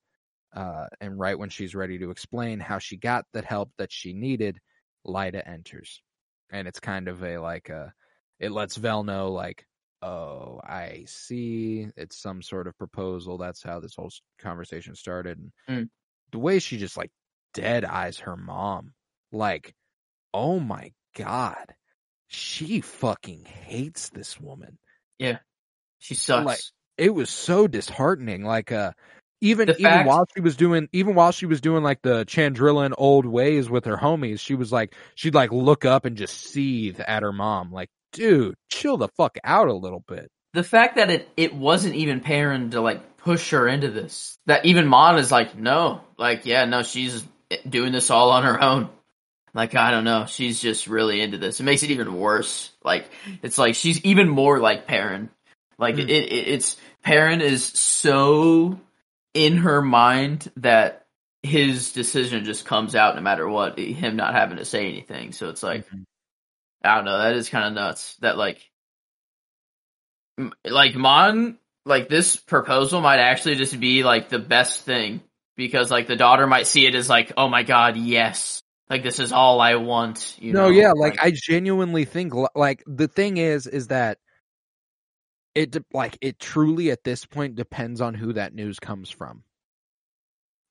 Uh, and right when she's ready to explain how she got that help that she needed, Leida enters, and it's kind of a like a. It lets Vel know like oh, I see. It's some sort of proposal. That's how this whole conversation started. And
Mm.
the way she just like dead eyes her mom, like, oh my god, she fucking hates this woman.
Yeah, she sucks.
like, It was so disheartening. Like, uh, even
The
even
fact-
while she was doing even while she was doing like the Chandrilan old ways with her homies, she was like she'd like look up and just seethe at her mom, like, dude, chill the fuck out a little bit.
the fact that it it wasn't even Perrin to like push her into this. That even Mon is like, no, like yeah, no, she's doing this all on her own. Like I don't know, she's just really into this. It makes it even worse. Like it's like she's even more like Perrin. Like
Hmm.
it, it, it's Perrin is so in her mind that his decision just comes out no matter what. Him not having to say anything. So it's like
Mhm.
I don't know. That is kind of nuts. That like, m- like Mon, like this proposal might actually just be like the best thing because like the daughter might see it as like, oh my god, yes, like this is all I want. You
no,
know?
yeah, like I genuinely think like the thing is is that it like it truly at this point depends on who that news comes from.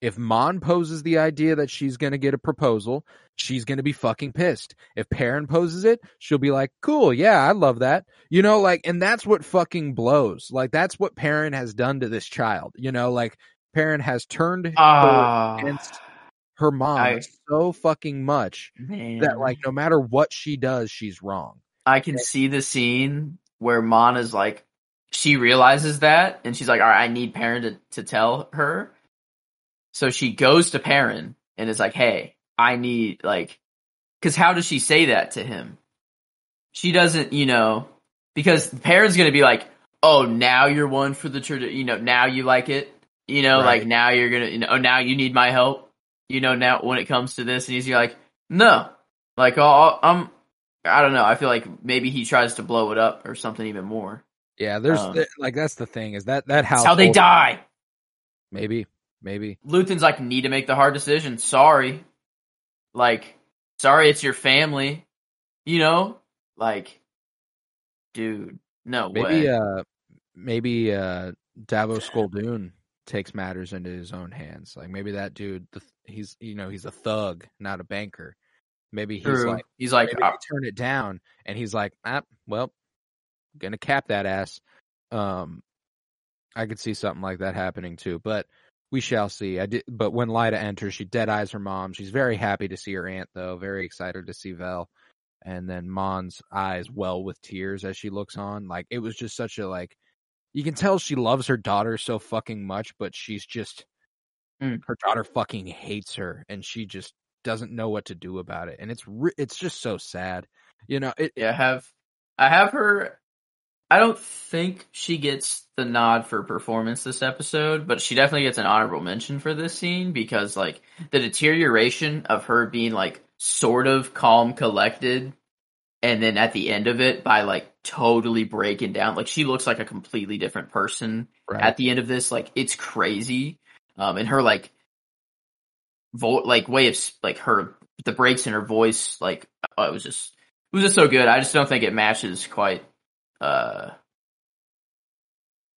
If Mon poses the idea that she's going to get a proposal, she's going to be fucking pissed. If Perrin poses it, she'll be like, "Cool, yeah, I love that." You know, like and that's what fucking blows. Like that's what Perrin has done to this child. You know, like Perrin has turned her
Ah,
against her mom
I-
so fucking much
man,
that like no matter what she does, she's wrong.
I can see the scene where Mon is like, she realizes that, and she's like, all right, I need Perrin to, to tell her. So she goes to Perrin and is like, hey, I need, like, cause how does she say that to him? She doesn't, you know, because Perrin's gonna be like, oh, now you're one for the tradition, you know, now you like it, you know,
Right.
like now you're gonna, you know, oh, now you need my help, you know, now when it comes to this, and he's like, no, like, oh, I'm, I don't know. I feel like maybe he tries to blow it up or something even more.
Yeah, there's
Um,
like that's the thing is that that house
how they die.
Maybe, maybe.
Luthen's like need to make the hard decision. Sorry, like sorry, it's your family. You know, like, dude, no
Maybe
way.
uh maybe uh Davos Sculdun takes matters into his own hands. Like maybe that dude the, he's you know, he's a thug, not a banker. Maybe he's
True.
like
He's like, uh,
turn it down and he's like, ah, well, gonna cap that ass. Um I could see something like that happening too, but we shall see. I did but when Leida enters, she dead eyes her mom. She's very happy to see her aunt though, very excited to see Vel. And then Mon's eyes well with tears as she looks on. Like it was just such a like you can tell she loves her daughter so fucking much, but she's just
Mm.
her daughter fucking hates her and she just doesn't know what to do about it. And it's re- it's just so sad. You know, it,
yeah, I have I have her. I don't think she gets the nod for performance this episode, but she definitely gets an honorable mention for this scene because like the deterioration of her being like sort of calm, collected, and then at the end of it by like totally breaking down. Like she looks like a completely different person
right.
at the end of this. Like it's crazy. Um, and her like, vo- like way of like her the breaks in her voice. Like oh, it was just it was just so good. I just don't think it matches quite uh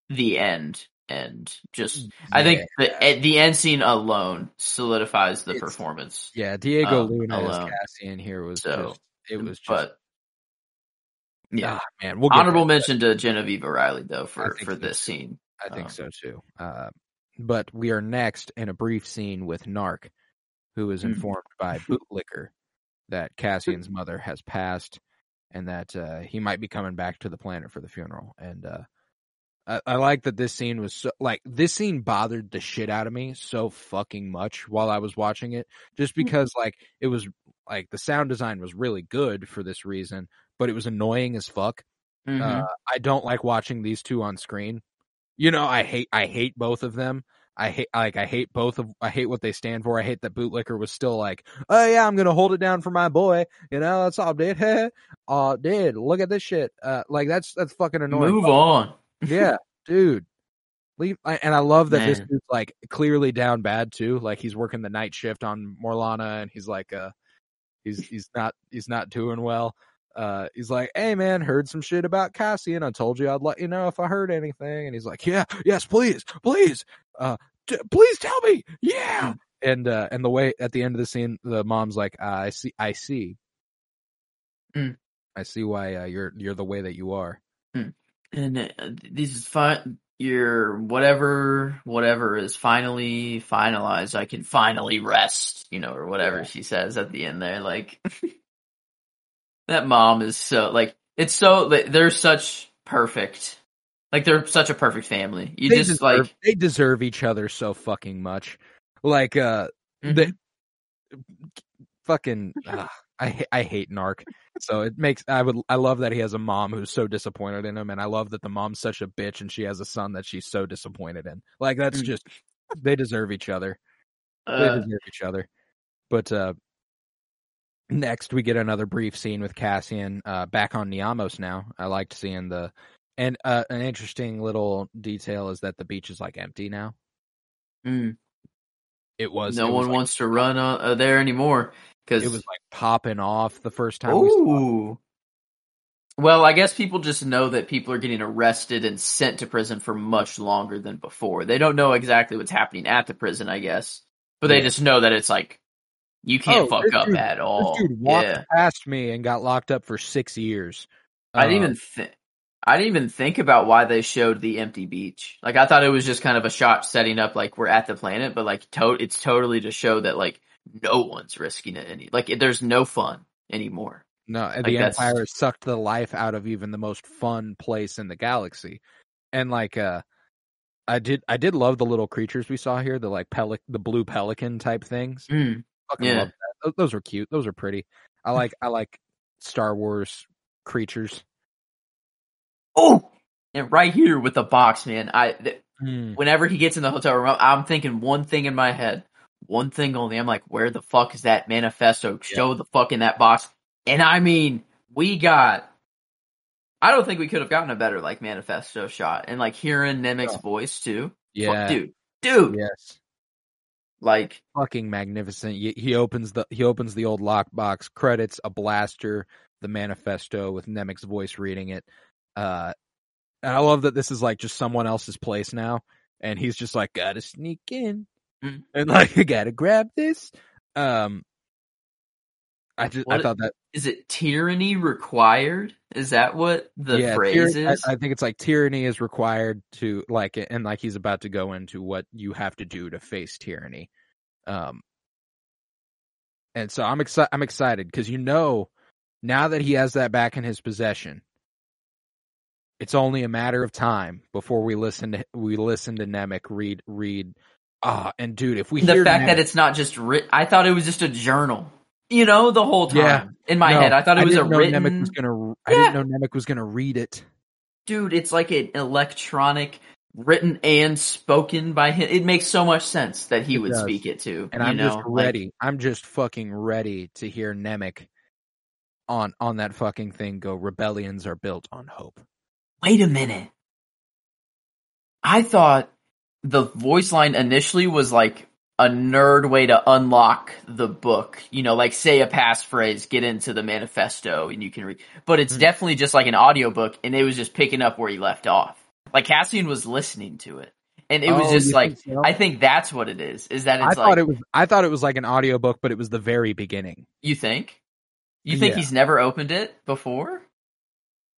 the end. And just I think the the end scene alone solidifies the
It's-
performance.
Yeah, Diego
um,
Luna as. Cassian here was
So,
just it was just
but yeah,
ah, man. We'll
honorable mention to Genevieve O'Reilly though for for
so,
this
too.
scene.
I think
um,
so too. Uh, but we are next in a brief scene with Nark, who is
Mm.
informed by Bootlicker that Cassian's mother has passed and that uh, he might be coming back to the planet for the funeral. And uh, I, I like that this scene was so like this scene bothered the shit out of me so fucking much while I was watching it, just because like it was like the sound design was really good for this reason, but it was annoying as fuck.
Mhm.
Uh, I don't like watching these two on screen. You know, I hate I hate both of them. I hate like I hate both of I hate what they stand for. I hate that Bootlicker was still like, oh yeah, I'm gonna hold it down for my boy. You know, that's all, dude. uh, dude, look at this shit. Uh, like that's that's fucking annoying.
Move on.
Yeah, dude. Leave. I, and I love that this
Man.
dude's like clearly down bad too. Like he's working the night shift on Morlana, and he's like, uh, he's he's not he's not doing well. Uh, he's like, hey man, heard some shit about Cassian. I told you I'd let you know if I heard anything. And he's like, yeah, yes, please, please, uh, please tell me, yeah. And uh, and the way at the end of the scene, the mom's like, uh, I see, I see,
Mm.
I see why uh, you're you're the way that you are.
and uh, this is fine. Your whatever, whatever is finally finalized. I can finally rest, you know, or whatever
Yeah.
she says at the end there. Like that mom is so like it's so they're such perfect, like they're such a perfect family. You
they
just
deserve,
like
they deserve each other so fucking much. Like uh,
mhm.
they fucking ah, I I hate Narc. So it makes I would I love that he has a mom who's so disappointed in him, and I love that the mom's such a bitch and she has a son that she's so disappointed in. Like that's
Mm.
just they deserve each other. They
uh,
deserve each other. But uh next we get another brief scene with Cassian uh back on Niamos now. I liked seeing the and uh an interesting little detail is that the beach is like empty now.
mm,
It was
no
it was
one
like,
wants to run on, uh, there anymore because
it was like popping off the first time we.
Ooh. Well, I guess people just know that people are getting arrested and sent to prison for much longer than before. They don't know exactly what's happening at the prison, I guess, but they
Yeah.
just know that it's like you can't
Oh,
fuck up
dude-
at all.
Dude walked
yeah,
past me and got locked up for six years.
I didn't
Uh,
even think. I didn't even think about why they showed the empty beach. Like I thought it was just kind of a shot setting up like we're at the planet, but like to- it's totally to show that like no one's risking it any. Like there's no fun anymore.
No, and
Like,
the
that's-
Empire sucked the life out of even the most fun place in the galaxy. And like uh I did I did love the little creatures we saw here, the like pelic the blue pelican type things.
Mm.
Fucking
Yeah.
love that. Those, those are cute. Those are pretty. I like I like Star Wars creatures.
Oh, and right here with the box, man. I th-
Mm.
whenever he gets in the hotel room, I'm thinking one thing in my head, one thing only. I'm like, where the fuck is that manifesto? Show the fuck in that box. And I mean, we got. I don't think we could have gotten a better like manifesto shot, and like hearing
Nemik's
voice too.
Yeah,
dude, dude,
yes,
like
fucking magnificent. He, he opens the he opens the old lockbox, credits a blaster, the manifesto with Nemik's voice reading it. Uh, and I love that this is like just someone else's place now, and he's just like, gotta sneak in,
Mm.
and like, I gotta grab this. Um, I just I thought that
is it tyranny required? Is that what the
yeah,
phrase
tyr- I-
is?
I, think it's like tyranny is required to like, and like he's about to go into what you have to do to face tyranny. Um, and so I'm excited. I'm excited because you know now that he has that back in his possession, it's only a matter of time before we listen to we listen to Nemik read read. Ah, and dude, if we
the fact that it's not just writ. I thought it was just a journal. You know, the whole time
Yeah.
in my
No,
head, I thought it was a written.
Nemik was gonna. I
Yeah.
didn't know Nemik was gonna read it.
Dude, it's like an electronic, written and spoken by him. It makes so much sense that he
It
would
does.
speak it too.
and
you
I'm
know?
just
like-
ready. I'm just fucking ready to hear Nemik on on that fucking thing go. Rebellions are built on hope.
Wait a minute. I thought the voice line initially was like a nerd way to unlock the book. You know, like say a passphrase, get into the manifesto and you can read. But it's
Hmm.
definitely just like an audiobook and it was just picking up where he left off. Like Cassian was listening to it. And it was
Oh,
just like
think so?
I think that's what it is. Is that
I
it's
thought
like
it was. I thought it was like an audiobook, but it was the very beginning.
you think? You think
Yeah.
he's never opened it before?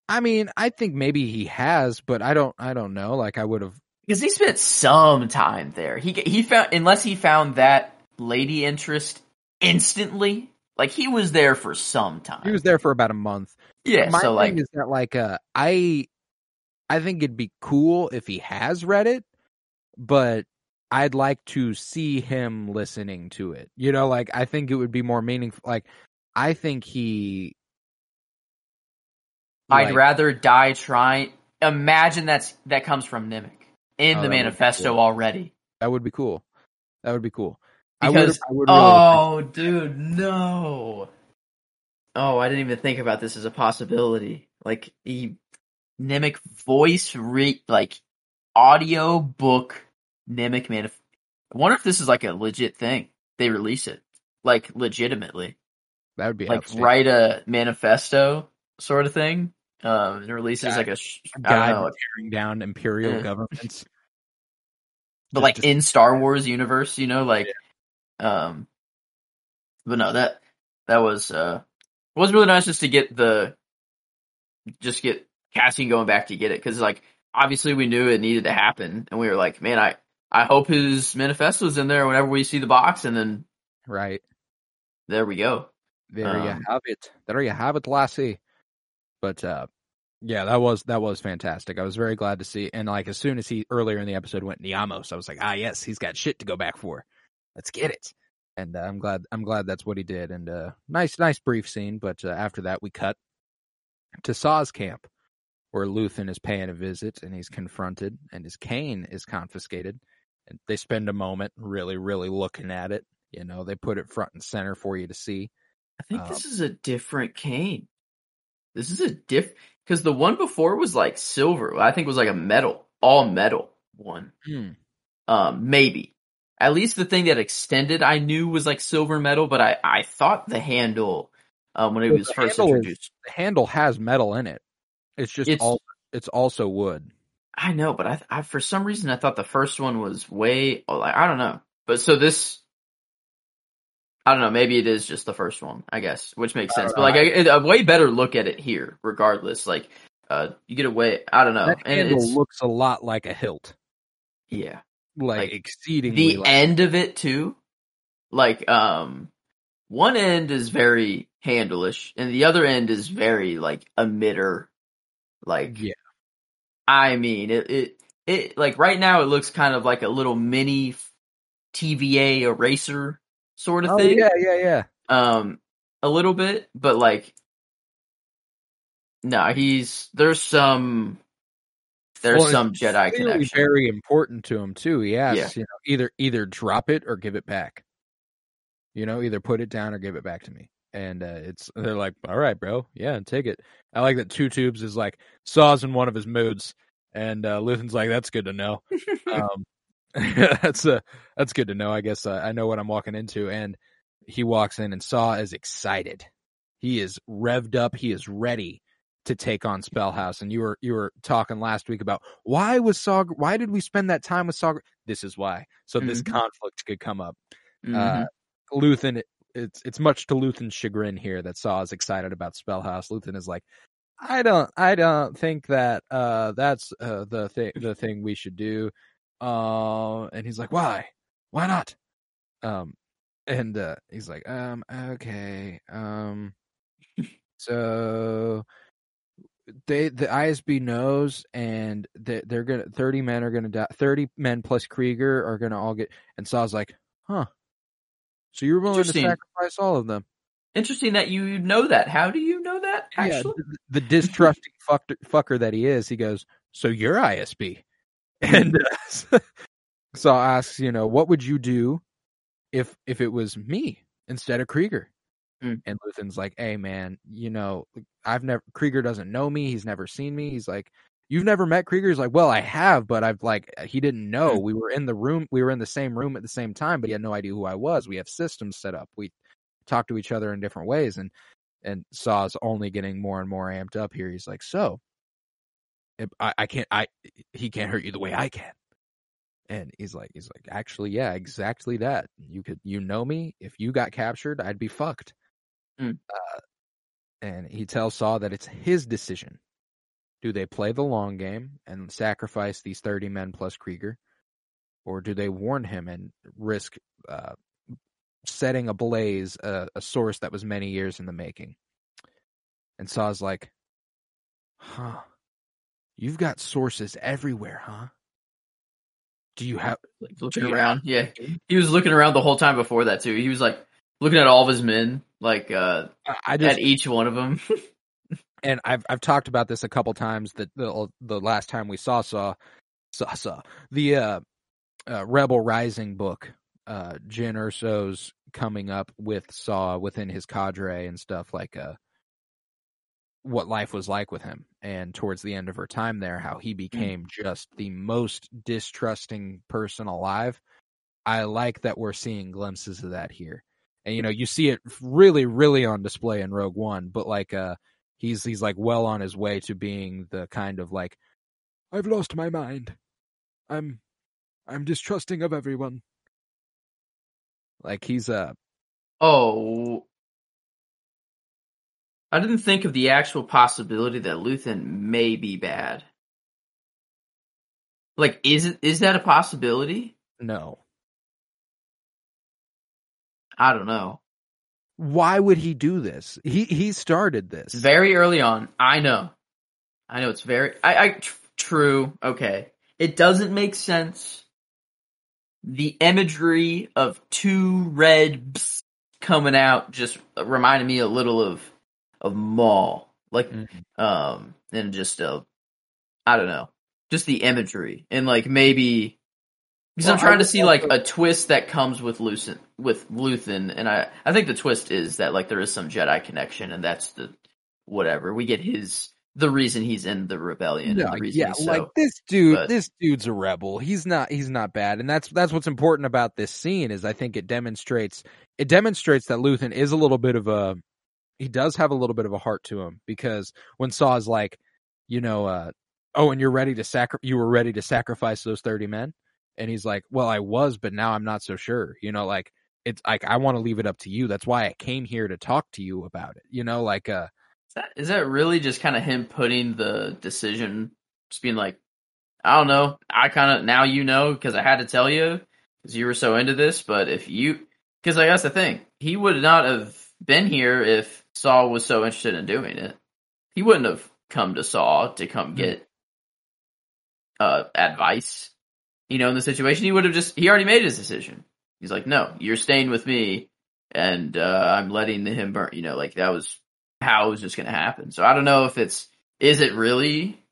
I mean, I think maybe he has, but I don't. I don't know. Like I would have.
Because he spent some time there. He he found unless he found that lady interest instantly. Like he was there for some time.
He was there for about a month.
yeah.
My
so
thing
like,
is that like uh, I, I think it'd be cool if he has read it, but I'd like to see him listening to it. You know, like I think it would be more meaningful. Like I think he.
I'd
like-
rather die trying. Imagine that's that comes from Nemik in
Oh,
the
that would be
manifesto
cool.
already.
That would be cool. That would be cool. I would.
Because
I would really
oh, dude, no. Oh, I didn't even think about this as a possibility. Like he Nemik voice re like audio book Nemik manif. I wonder if this is like a legit thing. They release it like legitimately,
that would be
like write a manifesto sort of thing. Um, and releases like a sh- I know,
tearing down imperial
Yeah.
governments.
but like
just-
in Star Wars universe, you know, like, um, but no, that that was uh, it was really nice just to get the, just get Cassian going back to get it because like obviously we knew it needed to happen and we were like, man, I I hope his manifesto's in there whenever we see the box and then
right.
there we go.
There you
Um,
have it. There you have it, Lassie. But uh yeah, that was that was fantastic. I was very glad to see and like as soon as he earlier in the episode went Niamos, I was like, "Ah, yes, he's got shit to go back for. Let's get it." And uh, I'm glad I'm glad that's what he did and uh nice nice brief scene, but uh, after that we cut to Saw's camp where Luthen is paying a visit and he's confronted and his cane is confiscated. And they spend a moment really really looking at it. You know, they put it front and center for you to see.
I think
Um,
this is a different cane. This is a diff because the one before was like silver. I think it was like a metal, all metal one.
Hmm.
Um, maybe. At least the thing that extended I knew was like silver metal, but I, I thought the handle, um, when it
Well,
was first
handle is-
introduced.
the handle has metal in it. It's just
It's-
all it's also wood.
I know, but I, I, for some reason I thought the first one was way, like, I don't know. But so this, I don't know, maybe it is just the first one, I guess, which makes sense. But like,
know.
a, way better look at it here, regardless. Like, uh, you get away, I don't know.
that
And
handle
it's,
looks a lot like a hilt,
yeah.
like,
Like,
exceedingly.
the
like,
end of it too like um one end is very handleish and the other end is very like emitter like
Yeah.
i mean it it, it like right now it looks kind of like a little mini tva eraser sort of
oh
thing
yeah, yeah, yeah.
um a little bit but like no he's there's some there's
Well,
some jedi
Clearly
connection
very important to him too. He asks,
Yeah.
you know, either either drop it or give it back. You know, either put it down or give it back to me. and uh, it's they're like, "All right, bro, yeah, take it." I like that Two Tubes is like Saw's in one of his moods, and uh, Luthen's like, "That's good to know." um, that's uh, that's good to know. I guess uh, I know what I'm walking into, and he walks in, and Saw is excited. He is revved up. He is ready to take on Spellhaus. And you were you were talking last week about why was Saw? Why did we spend that time with Saw? This is why, so mm-hmm. this conflict could come up. Mm-hmm. Uh, Luthen, it's it's much to Luthen's chagrin here that Saw is excited about Spellhaus. Luthen is like, I don't I don't think that uh that's uh, the thing the thing we should do. Uh, and he's like, why? Why not? Um, and uh, he's like, um, okay, um, so they the ISB knows, and they, they're gonna thirty men are gonna die. Thirty men plus Kreegyr are gonna all get. And Saw's like, huh. So you're willing to sacrifice all of them?
Interesting that you know that. How do you know that? Actually,
yeah, the, the distrusting fucker, fucker that he is, he goes, "So you're ISB," and uh, Saw asks, you know, what would you do if if it was me instead of Kreegyr? Mm. And Luthen's like, "Hey, man, you know, I've never Kreegyr doesn't know me. He's never seen me. He's like, you've never met Kreegyr. He's like, well, I have, but I've like, he didn't know. Mm. We were in the room. We were in the same room at the same time, but he had no idea who I was. We have systems set up. We talk to each other in different ways, and and Saw's only getting more and more amped up here. He's like, so, I, I can't. I he can't hurt you the way I can. And he's like, he's like, actually, yeah, exactly that. You could, you know me. If you got captured, I'd be fucked. Mm. Uh, and he tells Saw that it's his decision. Do they play the long game and sacrifice these 30 men plus Kreegyr? Or do they warn him and risk uh, setting ablaze a, a source that was many years in the making? And Saw's like, huh, you've got sources everywhere, huh? Do you have
like looking around? Yeah, he was looking around the whole time before that too. He was like looking at all of his men, like uh, I just, at each one of them.
and I've I've talked about this a couple times. That the the last time we saw saw saw saw the uh, uh, Rebel Rising book, uh, Jyn Erso's coming up with Saw within his cadre and stuff like uh what life was like with him and towards the end of her time there how he mm. became just the most distrusting person alive. I like that we're seeing glimpses of that here. And you know you see it really really on display in rogue one but like uh he's he's like well on his way to being the kind of like i've lost my mind. I'm i'm distrusting of everyone. Like he's uh
oh I didn't think of the actual possibility that Luthen may be bad. Like, is it is that a possibility?
No.
I don't know.
Why would he do this? He he started this
very early on. I know. I know it's very. I, I tr- true. Okay, it doesn't make sense. The imagery of two red coming out just reminded me a little of of Maul, like mm-hmm. um, and just uh, I don't know, just the imagery and like maybe because well, I'm trying to see like a twist that comes with Luthen with Luthen, and I I think the twist is that like there is some Jedi connection, and that's the whatever we get his the reason he's in the rebellion. No, the yeah, so,
like this dude, but, this dude's a rebel. He's not. He's not bad, and that's that's what's important about this scene is I think it demonstrates it demonstrates that Luthen is a little bit of a he does have a little bit of a heart to him because when Saw is like, you know, uh, oh, and you're ready to sacri- you were ready to sacrifice those 30 men. And he's like, well, I was, but now I'm not so sure. You know, like it's like, I want to leave it up to you. That's why I came here to talk to you about it. You know, like, uh,
is that, is that really just kind of him putting the decision, just being like, I don't know. I kind of, now you know, because I had to tell you because you were so into this. But if you, because I guess the thing, he would not have been here if Saw was so interested in doing it. He wouldn't have come to Saw to come hmm. get uh, advice. You know, in the situation, he would have just he already made his decision. He's like, no, you're staying with me, and uh, I'm letting him burn. You know, like that was how it was just going to happen. So I don't know if it's is it really,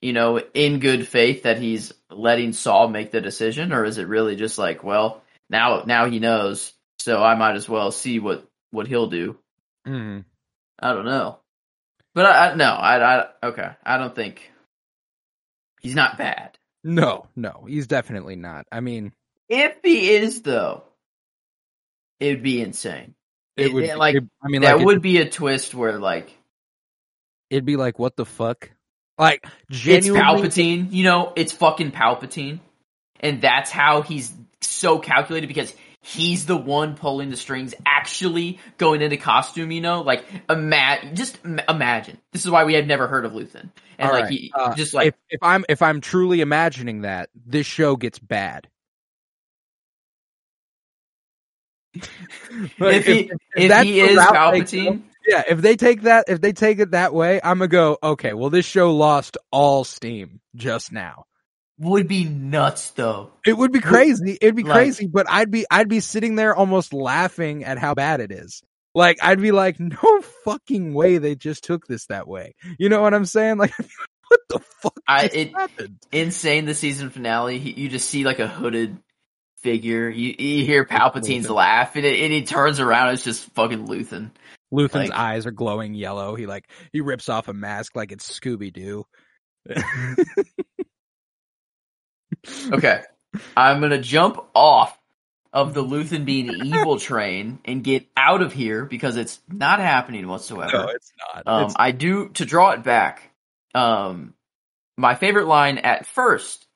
you know, in good faith that he's letting Saw make the decision, or is it really just like, well, now now he knows, so I might as well see what what he'll do.
Mhm.
I don't know, but I, I no, I, I okay. I don't think he's not bad.
No, no, he's definitely not. I mean,
If he is though, it'd be insane.
it
It-
would
it, like,
it- I mean,
that
like,
would be a twist where like
it'd be like, what the fuck? Like, genuinely...
it's Palpatine, you know, it's fucking Palpatine, and that's how he's so calculated because he's the one pulling the strings, actually going into costume. You know, like ima- just imagine. This is why we had never heard of Luthen, and
All
like
right,
he
uh,
just like
if, if I'm if I'm truly imagining that, this show gets bad. Like,
if he if,
that's
he is Palpatine,
Yeah, if they take that, if they take it that way, I'm gonna go. Okay, well, this show lost all steam just now.
Would be nuts though.
It would be crazy. It'd be
Like-
crazy, but I'd be, I'd be sitting there almost laughing at how bad it is. Like, I'd be like, no fucking way they just took this that way. You know what I'm saying? Like, what the fuck
I- it-
happened?
Insane. The season finale, he, you just see like a hooded figure. You, you hear Palpatine's
Luthen.
laugh, and, it, and he turns around. It's just fucking Luthen.
Luthen's
like-
eyes are glowing yellow. He like, he rips off a mask like it's Scooby Doo.
Okay. I'm gonna jump off of the Luthen being evil train and get out of here because it's not happening whatsoever.
no, it's not.
um,
It's-
I do to draw it back. Um, my favorite line at first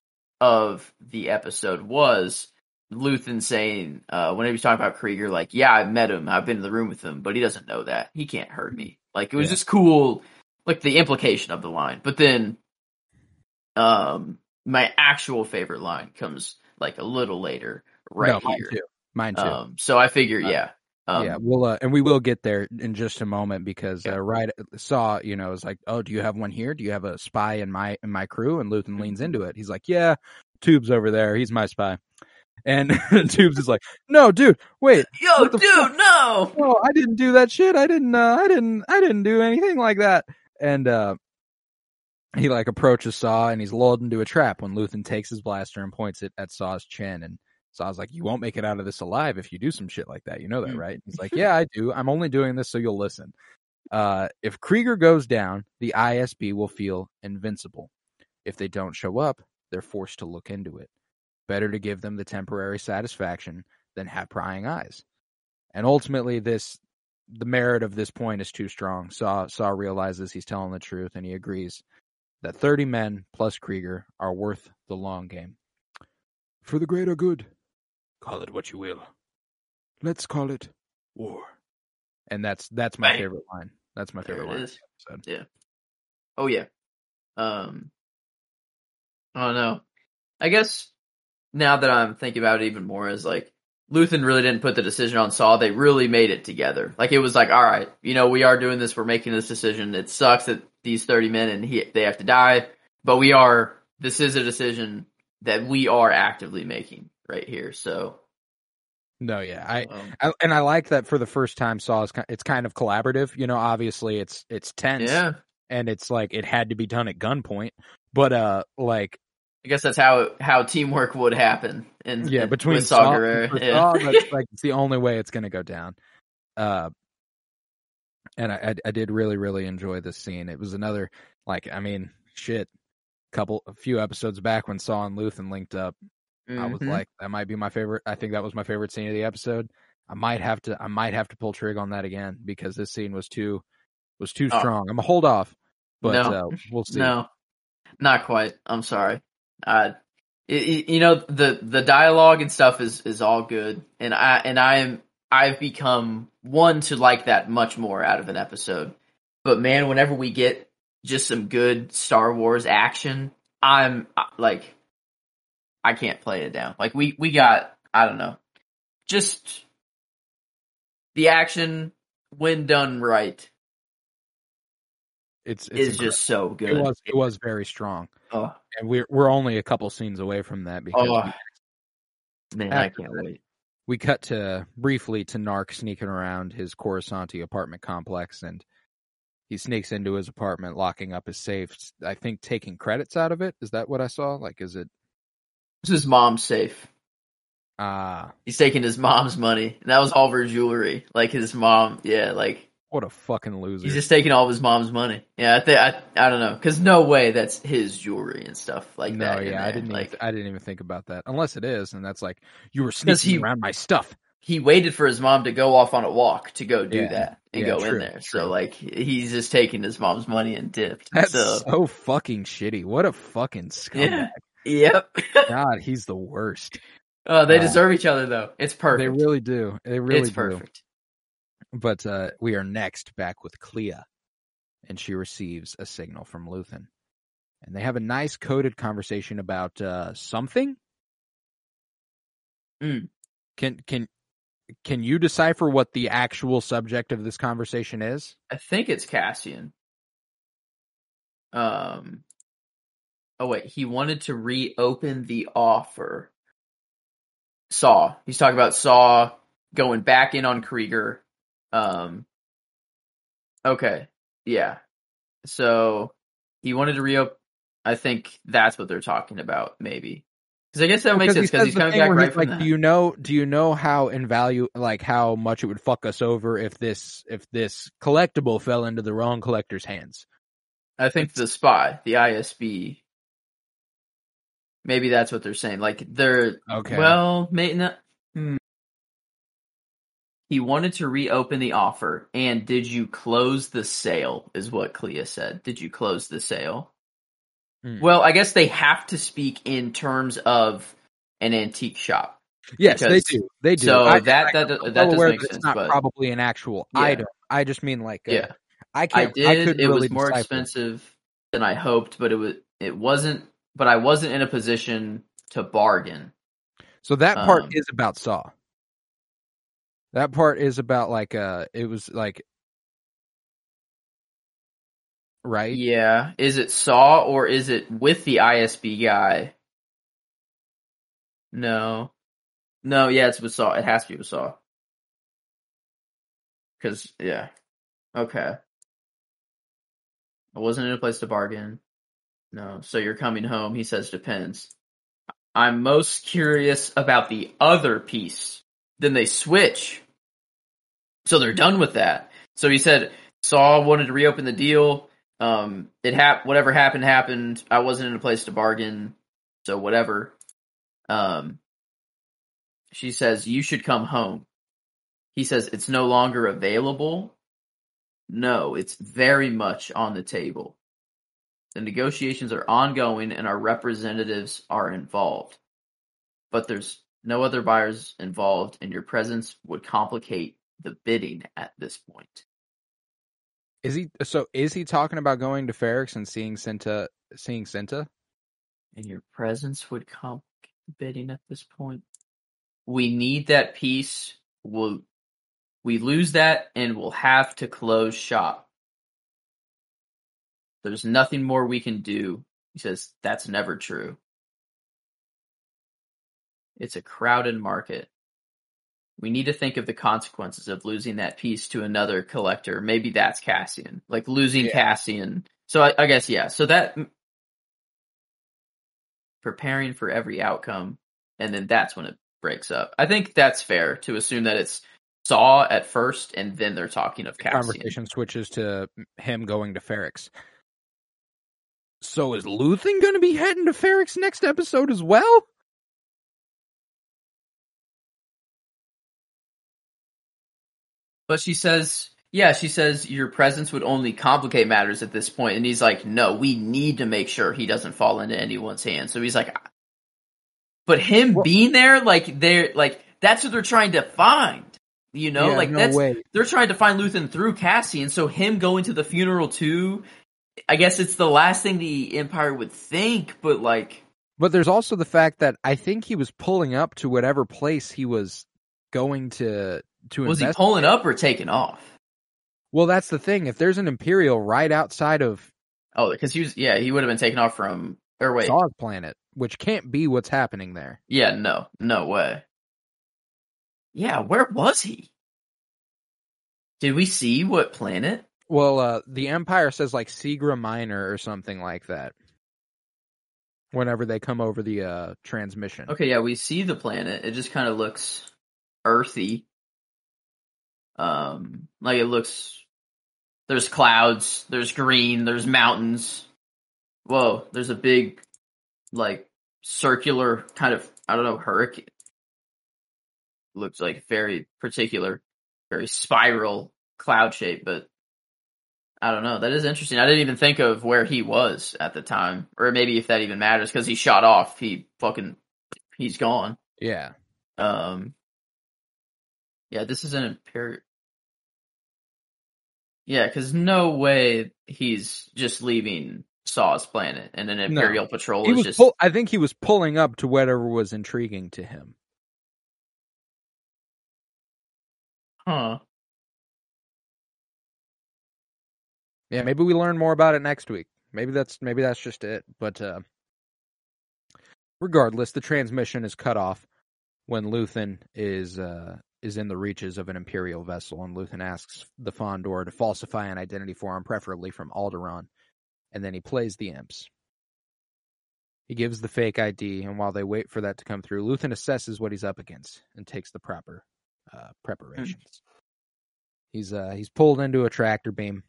of the episode was Luthen saying, uh, when he was talking about Kreegyr, like, "Yeah, I met him. I've been in the room with him, but he doesn't know that. He can't hurt me." Like, it was
Yeah.
just cool, like the implication of the line. But then, um, my actual favorite line comes like a little later, right
no, mine
here.
too. Mine too.
Um, so I figure,
Uh,
yeah, um,
yeah, we'll uh, and we will get there in just a moment because
Yeah.
uh, right saw you know is like, oh, do you have one here? Do you have a spy in my in my crew? And Luthen leans
Mm-hmm.
into it. He's like, yeah, Tubes over there. He's my spy. And Tubes is like, no, dude, wait,
Yo, dude,
fuck?
no.
no, I didn't do that shit. I didn't. Uh, I didn't. I didn't do anything like that. And uh, he like approaches Saw and he's lulled into a trap when Luthen takes his blaster and points it at Saw's chin. And Saw's like, "You won't make it out of this alive if you do some shit like that. You know that,
Mm.
right?" He's like, "Yeah, I do. I'm only doing this so you'll listen." Uh, if Kreegyr goes down, the ISB will feel invincible. If they don't show up, they're forced to look into it. Better to give them the temporary satisfaction than have prying eyes. And ultimately, this the merit of this point is too strong. Saw Saw realizes he's telling the truth, and he agrees that thirty men plus Kreegyr are worth the long game. For the greater good, call it what you will. Let's call it war. And that's that's my
Bang.
favorite line. That's my
There
favorite
it
line.
is.
of the episode.
Oh yeah. Um. I don't know. I guess now that I'm thinking about it even more, is like Luthen really didn't put the decision on Saw. They really made it together. Like it was like, all right, you know, we are doing this. We're making this decision. It sucks that these 30 men and he they have to die, but we are. This is a decision that we are actively making right here. So.
No, yeah, I,
um,
I and I like that for the first time. Saw is it's kind of collaborative. You know, obviously it's it's tense.
yeah.
and it's like it had to be done at gunpoint. But uh, like
I guess that's how how teamwork would happen. In,
yeah, between Saw,
Saw. Yeah.
Saw, like it's the only way it's gonna go down. Uh, and I, I I did really really enjoy this scene. It was another like I mean shit, couple a few episodes back when Saw and Luthen linked up. I was
Mhm.
like that might be my favorite. I think that was my favorite scene of the episode. I might have to I might have to pull trig on that again because this scene was too was too
Oh.
strong. I'm a hold off, but
No.
uh, we'll see.
No, not quite. I'm sorry. Uh, it- you know the the dialogue and stuff is is all good, and I and I am I've become one to like that much more out of an episode. But man, whenever we get just some good Star Wars action, I'm uh, like, I can't play it down. Like we we got I don't know, just the action when done right
It's, it's
is just so good.
it was it was very strong.
oh,
and we're we're only a couple scenes away from that because
oh
we,
man, I can't wait.
We cut to briefly to Nark sneaking around his Coruscanti apartment complex, and he sneaks into his apartment, locking up his safe. I think taking credits out of it. Is that what I saw? Like, is it?
This is mom's safe.
Ah,
He's taking his mom's money. And that was all of her jewelry. Like his mom, yeah, like
what a fucking loser.
he's just taking all of his mom's money. Yeah, I think I I don't know, because no way that's his jewelry and stuff like
no,
that.
yeah, I didn't.
like
even, I didn't even think about that. Unless it is, and that's like you were sneaking
he-
around my stuff.
he waited for his mom to go off on a walk to go do
Yeah,
that and
yeah,
go
true,
in there.
true.
So like he's just taking his mom's money and dipped.
That's
so
so fucking shitty. What a fucking scumbag.
yeah. Yep.
God, he's the worst.
oh, they
Uh,
deserve each other though. It's perfect.
They really do. They really
it's
do.
perfect.
But uh, we are next back with Kleya, and she receives a signal from Luthen, and they have a nice coded conversation about uh, something.
Mm.
Can can can you decipher what the actual subject of this conversation is?
I think it's Cassian. Um. Oh wait, he wanted to reopen the offer. Saw. He's talking about Saw going back in on Kreegyr. Um. Okay. Yeah. So he wanted to reopen. I think that's what they're talking about, maybe. Because I guess that makes sense. Because he's coming back right
he's
from
like,
that.
do you know? Do you know how in value, like how much it would fuck us over if this if this collectible fell into the wrong collector's hands?
I think the spy, the ISB. Maybe that's what they're saying. Like they're
Okay.
Well, may not. Hmm. He wanted to reopen the offer, and did you close the sale? Is what Kleya said. Did you close the sale?
Hmm.
Well, I guess they have to speak in terms of an antique shop.
yes, they do. They do.
So
I-
that
I-
that
I'm
that does make sense.
It's not
but
probably an actual
Yeah.
item. I just mean like, uh,
yeah,
I
I
can't.
did.
I
it was more
decipher.
expensive than I hoped, but it was it wasn't. But I wasn't in a position to bargain.
So that part
Um,
is about Saw. That part is about like uh, it was like, right?
Yeah. Is it Saw or is it with the ISB guy? No. No, yeah, it's with Saw. It has to be with Saw. Cause yeah. Okay. I wasn't in a place to bargain. No. So you're coming home, he says depends. I'm most curious about the other piece. Then they switch. So they're done with that. So he said Saw wanted to reopen the deal. Um, it hap- whatever happened happened. I wasn't in a place to bargain, so whatever. Um, she says you should come home. He says it's no longer available. No, it's very much on the table. The negotiations are ongoing and our representatives are involved. But there's no other buyers involved and your presence would complicate the bidding at this point.
Is he so? Is he talking about going to Ferrix and seeing Cinta? Seeing Cinta?
and your presence would complicate bidding at this point. We need that piece. We'll, we lose that and we'll have to close shop. There's nothing more we can do. He says that's never true. It's a crowded market. We need to think of the consequences of losing that piece to another collector. Maybe that's Cassian. Like losing
Yeah.
Cassian. So I, I guess, yeah. So that mm, preparing for every outcome, and then that's when it breaks up. I think that's fair to assume that it's Saw at first, and then they're talking of Cassian.
Conversation switches to him going to Ferrix. So is Luthen going to be heading to Ferrix next episode as well?
But she says, yeah, she says your presence would only complicate matters at this point. and he's like, no, we need to make sure he doesn't fall into anyone's hands. So he's like, but him
Well-
being there, like they're like that's what they're trying to find. You know,
Yeah,
like
no
that's
way.
they're trying to find Luthen through Cassie, and so him going to the funeral too. I guess it's the last thing the Empire would think, but like,
But there's also the fact that I think he was pulling up to whatever place he was going to to
was he pulling up or taking off?
well, that's the thing. If there's an Imperial right outside of
Oh, because he was, yeah, he would have been taken off from. Or wait,
Saw's planet, which can't be what's happening there.
yeah, no, no way. Yeah, where was he? Did we see what planet?
Well, uh, the Empire says like Segra Minor or something like that. whenever they come over the uh transmission.
Okay, yeah, we see the planet. It just kind of looks earthy. Um, like it looks. There's clouds. There's green. There's mountains. Whoa! There's a big, like, circular kind of I don't know hurricane. Looks like very particular, very spiral cloud shape, but I don't know. That is interesting. I didn't even think of where he was at the time, or maybe if that even matters because he shot off. He fucking he's gone.
Yeah.
Um. Yeah, this is an imperial. Yeah, because no way he's just leaving Saw's planet and an imperial patrol
He
is just.
pull- I think he was pulling up to whatever was intriguing to him.
Huh.
Yeah, maybe we learn more about it next week. Maybe that's maybe that's just it. But uh regardless, the transmission is cut off when Luthen is uh is in the reaches of an Imperial vessel, and Luthen asks the Fondor to falsify an identity for him, preferably from Alderaan, and then he plays the imps. He gives the fake ID, and while they wait for that to come through, Luthen assesses what he's up against and takes the proper uh, preparations. He's uh he's pulled into a tractor beam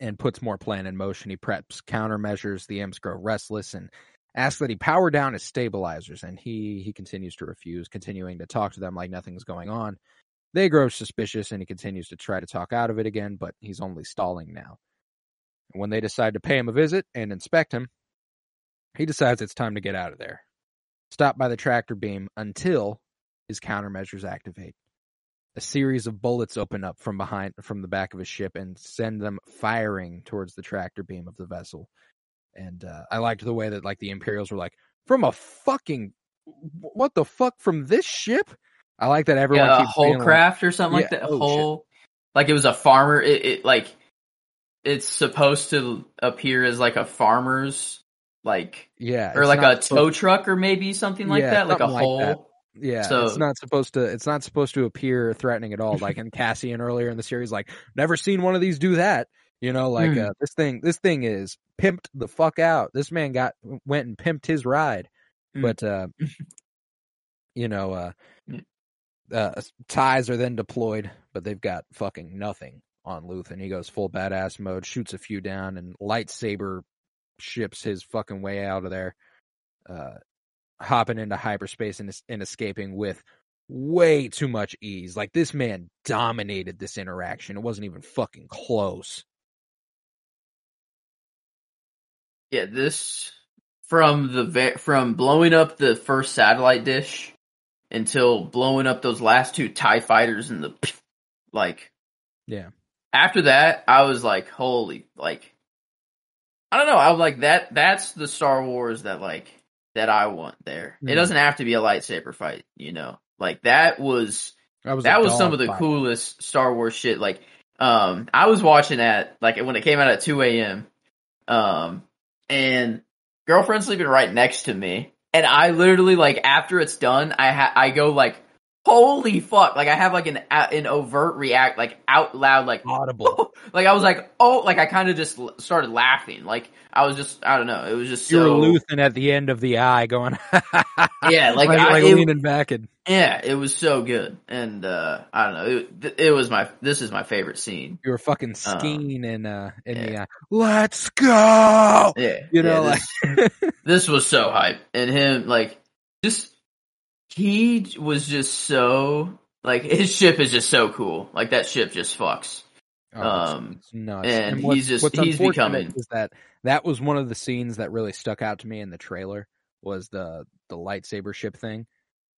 and puts more plan in motion. He preps countermeasures. The imps grow restless and asks that he power down his stabilizers, and he he continues to refuse, continuing to talk to them like nothing's going on. They grow suspicious, and he continues to try to talk out of it again, but he's only stalling now. When they decide to pay him a visit and inspect him, he decides it's time to get out of there. Stop by the tractor beam until his countermeasures activate a series of bullets open up from behind from the back of his ship and send them firing towards the tractor beam of the vessel. And uh, I liked the way that like the Imperials were like from a fucking what the fuck from this ship. I like that everyone
yeah,
keeps
whole
like,
craft or something like that.
oh, shit.
whole, like it was a farmer. It, it like it's supposed to appear as like a farmer's like
yeah,
or like a tow truck or maybe something like
Yeah,
that, like a
something like
whole.
Yeah,
So-
it's not supposed to. It's not supposed to appear threatening at all. Like in Cassian earlier in the series, like never seen one of these do that. You know, like
Mm.
uh, this thing. This thing is pimped the fuck out. This man got went and pimped his ride,
Mm.
but uh, you know, uh,
Mm.
uh, ties are then deployed, but they've got fucking nothing on Luth, and He goes full badass mode, shoots a few down, and lightsaber ships his fucking way out of there. Uh, hopping into hyperspace and, and escaping with way too much ease. Like this man dominated this interaction. It wasn't even fucking close.
Yeah, this from the from blowing up the first satellite dish until blowing up those last two Tie fighters in the like.
Yeah.
After that, I was like, holy, like, I don't know. I was like that. That's the Star Wars that like that I want there. It
Mhm.
doesn't have to be a lightsaber fight, you know. Like that was
That was
that was some of the
fight.
coolest Star Wars shit. Like, um, I was watching at like when it came out at two a.m. Um, and girlfriend sleeping right next to me, and I literally like after it's done, I ha- I go like, holy fuck! Like I have like an an overt react like out loud like
audible.
like I was like oh like I kind of just started laughing like I was just I don't know it was just
You were
so
Luthen at the end of the eye, going,
yeah like,
like,
I,
like
it-
leaning back and
yeah it was so good and uh I don't know it, it was my this is my favorite scene
you were fucking skiing in uh in the
yeah.
eye. Let's go.
yeah
You know,
yeah, this,
like
this was so hype and him like just he was just so like his ship is just so cool like that ship just fucks
Oh,
Um,
it's nuts.
and
what's-
he's just- he's becoming-
is that that was one of the scenes that really stuck out to me in the trailer was the the lightsaber ship thing.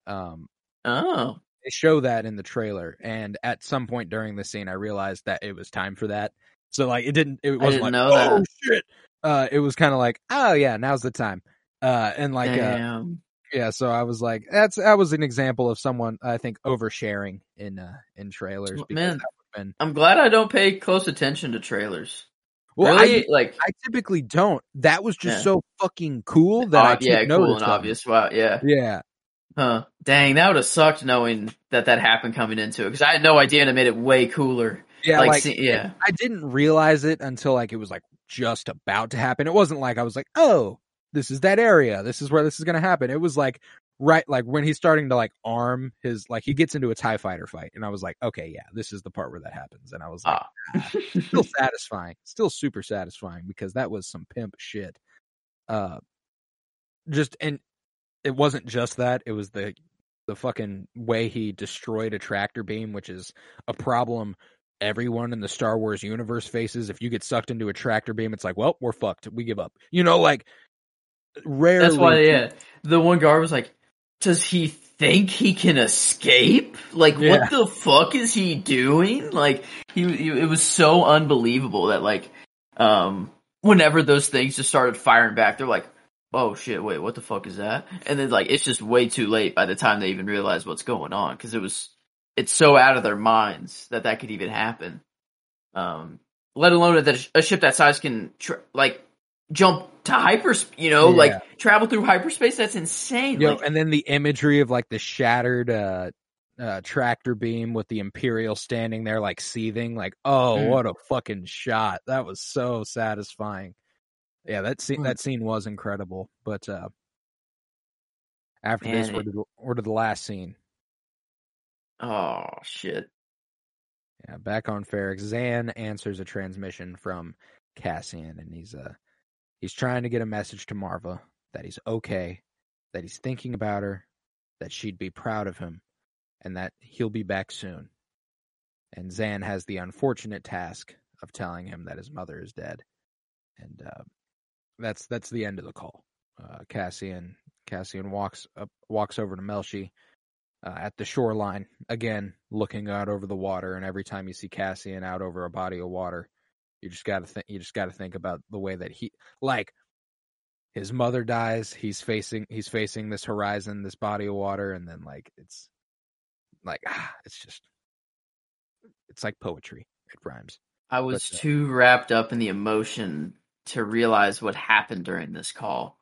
Um,
oh
they show that in the trailer, and at some point during the scene, I realized that it was time for that. So like, it didn't. It wasn't
didn't
like, oh
that.
shit. Uh, it was kind of like, oh yeah, now's the time. Uh, and like, uh, yeah. So I was like, that's that was an example of someone I think oversharing in uh in trailers.
man
been-
I'm glad I don't pay close attention to trailers
well,
really
I
like
I typically don't. That was just
Yeah.
so fucking cool that I
yeah cool and obvious wow yeah
Yeah,
Huh. Dang, that would have sucked knowing that that happened coming into it because I had no idea and it made it way cooler.
yeah.
like,
Like,
see, yeah,
I didn't realize it until like it was like just about to happen. It wasn't like I was like, oh, this is that area. This is where this is going to happen. It was like right like when he's starting to like arm his like he gets into a tie fighter fight and I was like, okay, yeah, this is the part where that happens. And I was like,
Ah.
ah, still satisfying. Still super satisfying because that was some pimp shit. Uh just and it wasn't just that, it was the the fucking way he destroyed a tractor beam, which is a problem everyone in the Star Wars universe faces. If you get sucked into a tractor beam, it's like, well, we're fucked. We give up. You know, like rarely.
That's why, yeah. The one guard was like, "Does he think he can escape? Like,
Yeah.
what the fuck is he doing? Like, he, he, it was so unbelievable that like, um, whenever those things just started firing back, they're like, "Oh shit, wait, what the fuck is that?" And then like, it's just way too late by the time they even realize what's going on because it was, it's so out of their minds that that could even happen. Um, let alone that a ship that size can tr- like jump to hyperspace, you know,
Yeah.
like travel through hyperspace. That's insane.
Yo,
like,
and then the imagery of like the shattered uh, uh, tractor beam with the Imperial standing there like seething, like, oh,
Mm.
what a fucking shot! That was so satisfying. Yeah, that scene
Mm.
that scene was incredible. But uh, after
Man,
this, we're to, the, we're to the last scene.
oh shit.
Yeah, back on Ferrix, Xan answers a transmission from Cassian, and he's uh he's trying to get a message to Marva that he's okay, that he's thinking about her, that she'd be proud of him, and that he'll be back soon. And Xan has the unfortunate task of telling him that his mother is dead, and uh, that's that's the end of the call. Uh, Cassian Cassian walks up walks over to Melshi uh, at the shoreline again, looking out over the water. And every time you see Cassian out over a body of water, you just got to think. You just got to think about the way that he, like, his mother dies. He's facing. He's facing this horizon, this body of water, and then like it's, like ah, it's just, it's like poetry. It rhymes.
I was
But, uh,
too wrapped up in the emotion to realize what happened during this call.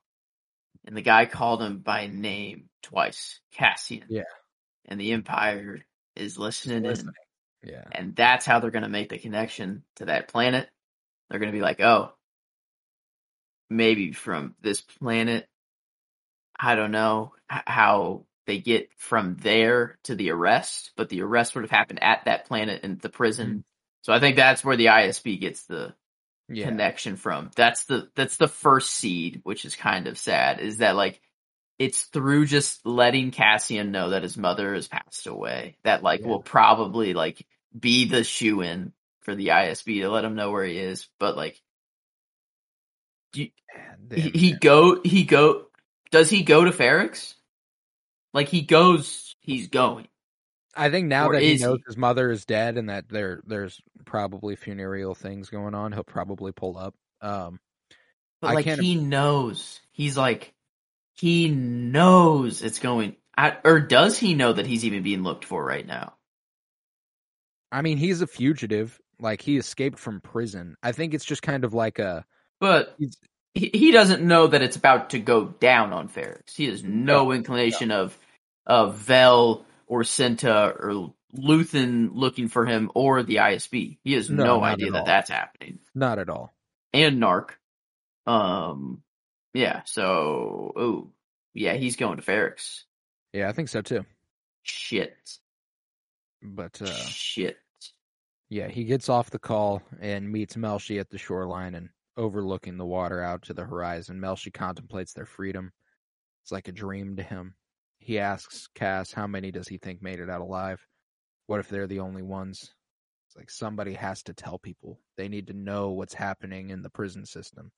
And the guy called him by name twice, Cassian.
Yeah.
And the Empire is listening
Listening. Yeah.
And that's how they're going to make the connection to that planet. They're going to be like, oh, maybe from this planet. I don't know how they get from there to the arrest, but the arrest would have happened at that planet in the prison. Mm-hmm. So I think that's where the ISB gets the
Yeah.
connection from. That's the that's the first seed, which is kind of sad. Is that like it's through just letting Cassian know that his mother has passed away that like
Yeah.
will probably like be the shoe in for the ISB to let him know where he is. But like
Man,
he, he go he go does he go to Ferrix? Like he goes he's going.
I think now
Or
that he knows
he?
his mother is dead and that there there's probably funereal things going on, he'll probably pull up. Um,
But
I
like he knows. He's like he knows it's going or does he know that he's even being looked for right now?
I mean, he's a fugitive. Like he escaped from prison. I think it's just kind of like a
But he, doesn't know that it's about to go down on Ferrix. He has no, inclination of of Vel or Cinta or Luthen looking for him or the ISB. He has
No,
no, idea that
all.
that's happening.
not at all.
And Nark. Um yeah, so oh yeah, he's going to Ferrix.
Yeah, I think so too.
Shit.
But uh,
Shit.
yeah, he gets off the call and meets Melshi at the shoreline and overlooking the water out to the horizon. Melshi contemplates their freedom. It's like a dream to him. He asks Cass how many does he think made it out alive? What if they're the only ones? It's like somebody has to tell people. They need to know what's happening in the prison system.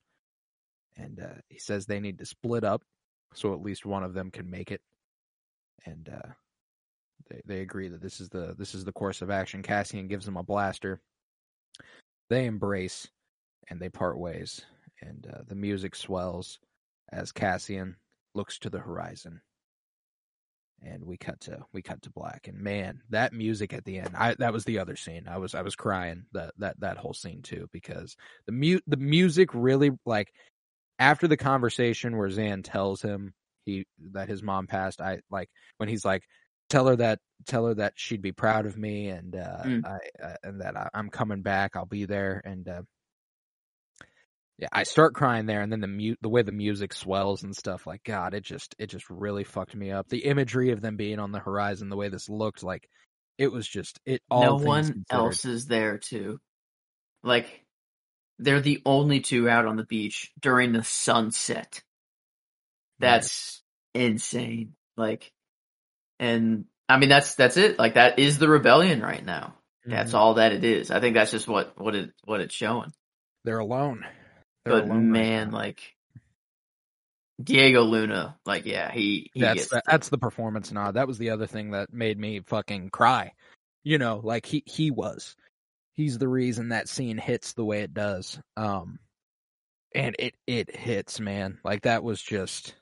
And uh, he says they need to split up so at least one of them can make it. And uh, they they agree that this is the this is the course of action. Cassian gives them a blaster. They embrace and they part ways. And uh, the music swells as Cassian looks to the horizon. And we cut to we cut to black. And man, that music at the end, I that was the other scene. I was I was crying that that that whole scene too because the mu- the music really like after the conversation where Xan tells him he that his mom passed, I like when he's like tell her that tell her that she'd be proud of me and uh,
Mm.
I uh, and that I, I'm coming back. I'll be there and uh, yeah, I start crying there, and then the mu- the way the music swells and stuff, like God, it just it just really fucked me up. The imagery of them being on the horizon, the way this looked, like it was just it. All
no one else is there too. Like they're the only two out on the beach during the sunset. That's insane. Like, and I mean that's that's it. Like that is the rebellion right now. That's
Mhm.
all that it is. I think that's just what what it what it's showing.
They're alone. They're
but
alone
man,
now.
like Diego Luna, like yeah, he he
that's
gets
the,
the-
that's the performance nod. That was the other thing that made me fucking cry. You know, like he he was. He's the reason that scene hits the way it does. Um and it it hits, man. Like that was just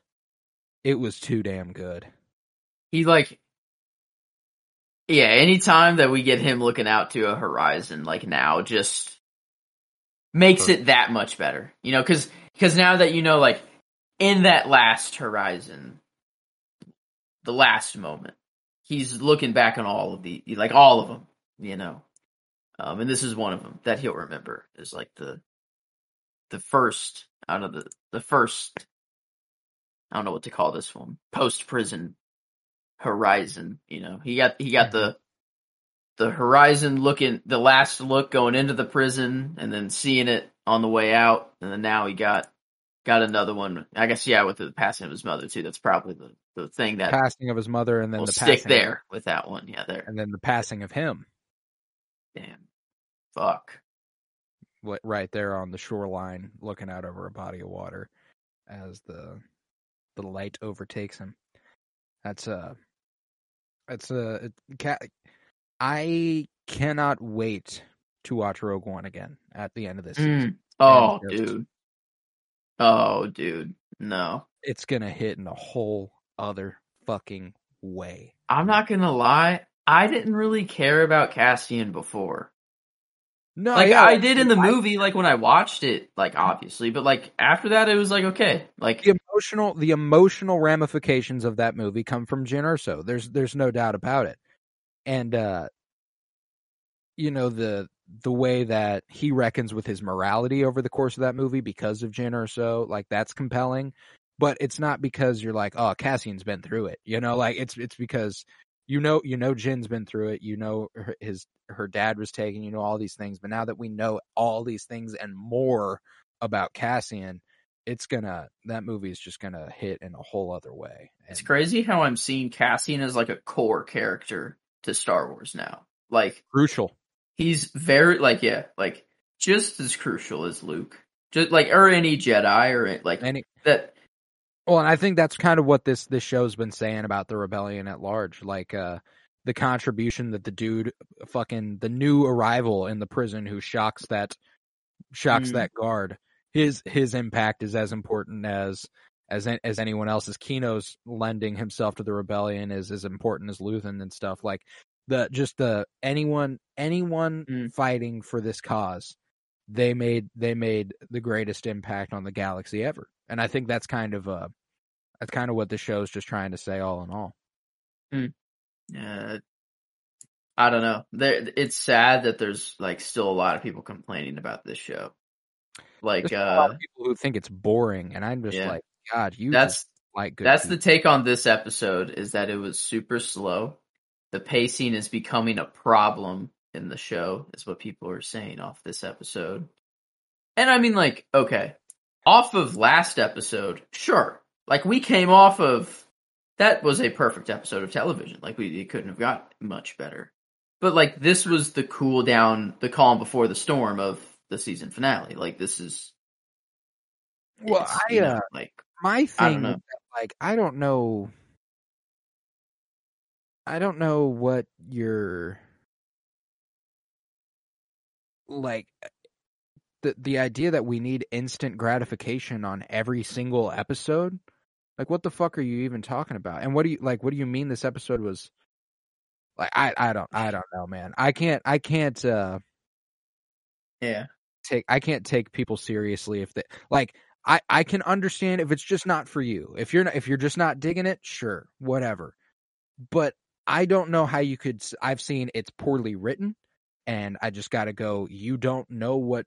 it was too damn good.
he like yeah anytime that we get him looking out to a horizon like now just makes it that much better you know because because now that you know like in that last horizon the last moment he's looking back on all of the like all of them you know um and this is one of them that he'll remember is like the the first out of the the first i don't know what to call this one post prison horizon. You know, he got he got the the horizon looking the last look going into the prison and then seeing it on the way out, and then now he got got another one. I guess yeah, with the passing of his mother too. That's probably the the thing that
passing of his mother and then the
stick
passing
there with that one. Yeah, there.
and then the passing of him
Damn. Fuck.
what right there on the shoreline looking out over a body of water as the the light overtakes him that's a. that's uh it, ca- i cannot wait to watch rogue one again at the end of this season
Mm. Oh,
just-
dude. Oh, dude. No.
it's gonna hit in a whole other fucking way
I'm not gonna lie. I didn't really care about Cassian before.
No
like
yeah,
I did in the movie, like when I watched it, like obviously, but like after that, it was like okay, like
the emotional the emotional ramifications of that movie come from Jyn Erso. There's there's no doubt about it. And uh you know the the way that he reckons with his morality over the course of that movie because of Jyn Erso, like that's compelling. But it's not because you're like, oh, Cassian's been through it. You know, like it's it's because you know you know Jyn's been through it. You know her, his her dad was taken. You know all these things. But now that we know all these things and more about Cassian, it's gonna that movie is just gonna hit in a whole other way.
it's
uh,
crazy how I'm seeing Cassian as like a core character to Star Wars now. Like
crucial.
he's very like yeah, like just as crucial as Luke, just like or any Jedi or like
Any
that.
Well, and I think that's kind of what this this show's been saying about the rebellion at large. Like uh the contribution that the dude fucking the new arrival in the prison who shocks that shocks
Mm.
that guard. His his impact is as important as as as anyone else's. Kino's lending himself to the rebellion is as important as Luthen and stuff. Like the just the anyone anyone
Mm.
fighting for this cause, they made they made the greatest impact on the galaxy ever. And I think that's kind of uh that's kind of what the show's just trying to say all in all.
Uh, I don't know. There, it's sad that there's like still a lot of people complaining about this show. Like,
There's a lot
uh,
of people who think it's boring and I'm just
yeah.
like, God, you
that's
like good
That's the take on this episode is that it was super slow. The pacing is becoming a problem in the show, is what people are saying off this episode. And I mean, like, okay, off of last episode, sure. Like, we came off of that was a perfect episode of television. Like, we it couldn't have got much better. But like, this was the cool down, the calm before the storm of the season finale. Like, this is
Well, I
you know,
uh,
like
my
I
thing
don't know.
that, like I don't know I don't know what your like the the idea that we need instant gratification on every single episode like what the fuck are you even talking about and what do you like what do you mean this episode was like I I don't I don't know man I can't I can't uh
yeah.
take I can't take people seriously if they like I I can understand if it's just not for you. If you're not, if you're just not digging it, sure, whatever. But I don't know how you could i've seen it's poorly written and I just got to go you don't know what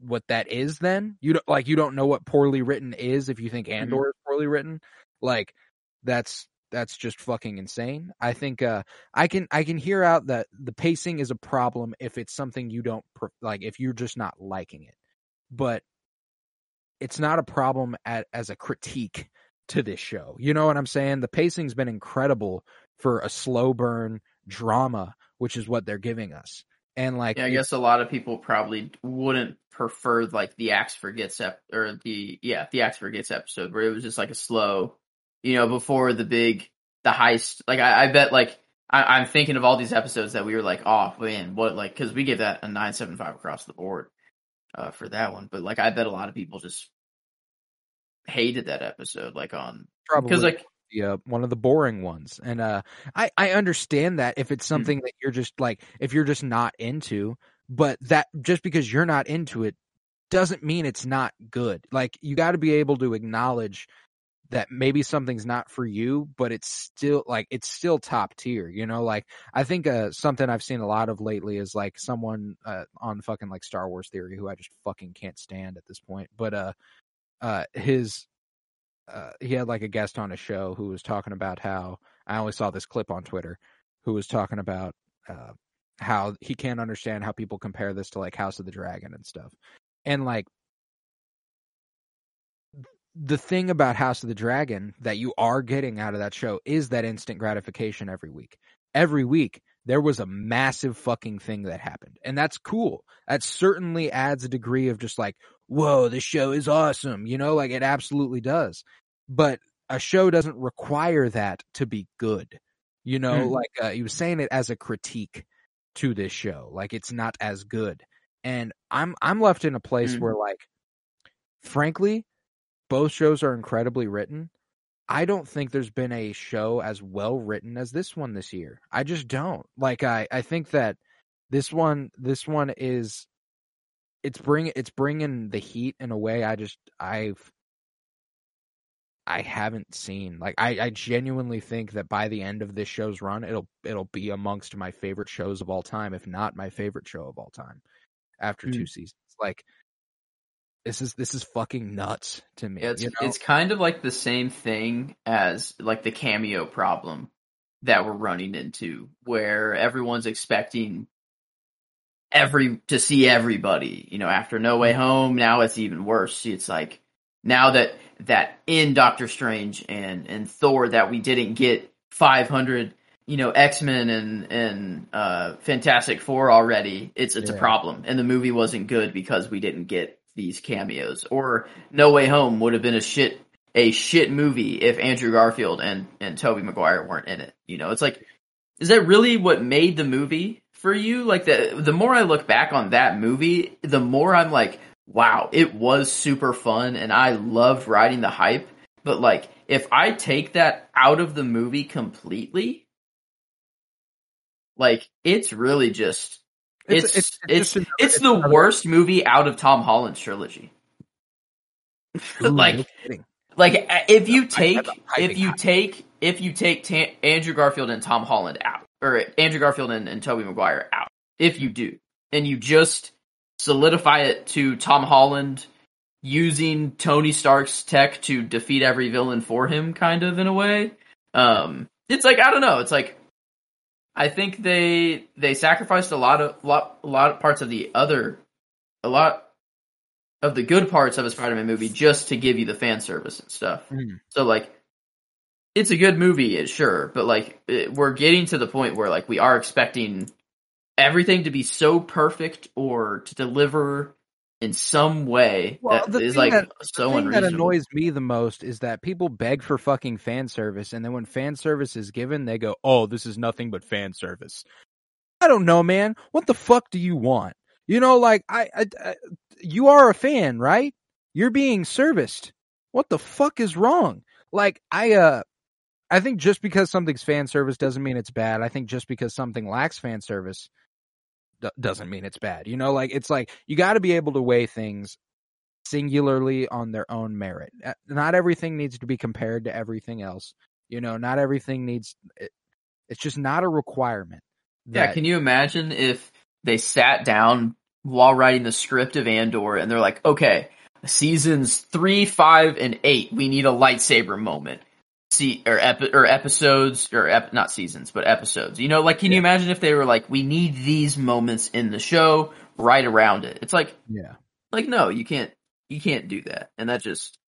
what that is then? You don't like you don't know what poorly written is if you think
Mm-hmm.
andor is poorly written? Like that's that's just fucking insane. I think uh i can i can hear out that the pacing is a problem if it's something you don't like if you're just not liking it. But it's not a problem at, as a critique to this show. You know what i'm saying? The pacing's been incredible for a slow burn drama which is what they're giving us. And like
Yeah, I guess a lot of people probably wouldn't prefer like the Axe Forgets ep- or the yeah the Axe Forgets episode where it was just like a slow, you know, before the big the heist. Like I, I bet like I, I'm thinking of all these episodes that we were like, oh man, what like because we gave that a nine seven five across the board uh, for that one, but like I bet a lot of people just hated that episode like on
probably.
because like
the, uh, one of the boring ones. And uh, I I understand that if
Hmm.
it's something that you're just like if you're just not into, but that just because you're not into it doesn't mean it's not good. Like you got to be able to acknowledge that maybe something's not for you, but it's still like it's still top tier. You know, like I think uh, something I've seen a lot of lately is like someone uh, on fucking like Star Wars theory who I just fucking can't stand at this point. But uh, uh, his uh, he had like a guest on a show who was talking about how I only saw this clip on Twitter, who was talking about uh, how he can't understand how people compare this to like House of the Dragon and stuff, and like the thing about House of the Dragon that you are getting out of that show is that instant gratification every week. Every week there was a massive fucking thing that happened. And that's cool. That certainly adds a degree of just like, whoa, this show is awesome. You know, like it absolutely does. But a show doesn't require that to be good. You know,
Hmm.
like uh, he was saying it as a critique to this show. Like it's not as good. And I'm I'm left in a place
Hmm.
where like frankly, both shows are incredibly written. I don't think there's been a show as well written as this one this year. I just don't. Like I I think that this one this one is it's bring it's bringing the heat in a way I just I've I haven't seen. Like I I genuinely think that by the end of this show's run it'll it'll be amongst my favorite shows of all time if not my favorite show of all time after
Hmm.
two seasons. Like this is this is fucking nuts to me.
It's
you know?
it's kind of like the same thing as like the cameo problem that we're running into, where everyone's expecting every to see everybody. You know, after No Way Home, now it's even worse. It's like now that that in Doctor Strange and and Thor that we didn't get five hundred. You know, X Men and and uh, Fantastic Four already. It's it's a problem, and the movie wasn't good because we didn't get these cameos. Or No Way Home would have been a shit a shit movie if Andrew Garfield and and Tobey Maguire weren't in it. You know, it's like is that really what made the movie for you? Like the the more I look back on that movie, the more I'm like, wow, it was super fun and I loved riding the hype. But like if I take that out of the movie completely, like it's really just it's it's it's, it's
it's
the
another-
worst movie out of Tom Holland's trilogy.
Ooh,
like like if you take if you take if you take Ta- Andrew Garfield and Tom Holland out or Andrew Garfield and, and Tobey Maguire out, if you do, and you just solidify it to Tom Holland using Tony Stark's tech to defeat every villain for him, kind of in a way. Um, it's like I don't know. It's like I think they they sacrificed a lot of lot a lot of parts of the other a lot of the good parts of a Spider-Man movie just to give you the fan service and stuff.
Mhm.
So like it's a good movie, sure, but like it, we're getting to the point where like we are expecting everything to be so perfect or to deliver in some way
Well,
that
the
is
thing
like
that-
so
the thing that annoys me the most is that people beg for fucking fan service, and then when fan service is given, they go, "Oh, this is nothing but fan service." I don't know, man. What the fuck do you want? You know, like I, I, I you are a fan, right? You're being serviced. What the fuck is wrong? Like I, uh, I think just because something's fan service doesn't mean it's bad. I think just because something lacks fan service d- doesn't mean it's bad. You know, like it's like you got to be able to weigh things singularly on their own merit. Uh, Not everything needs to be compared to everything else. You know, not everything needs. It, it's just not a requirement.
Yeah, can you imagine if they sat down while writing the script of Andor, and they're like, okay, seasons three, five, and eight, we need a lightsaber moment. See, or epi- or episodes, or ep- not seasons, but episodes. You know, like, can you imagine if they were like, we need these moments in the show right around it? It's like,
Yeah.
like no, you can't, you can't do that, and that just,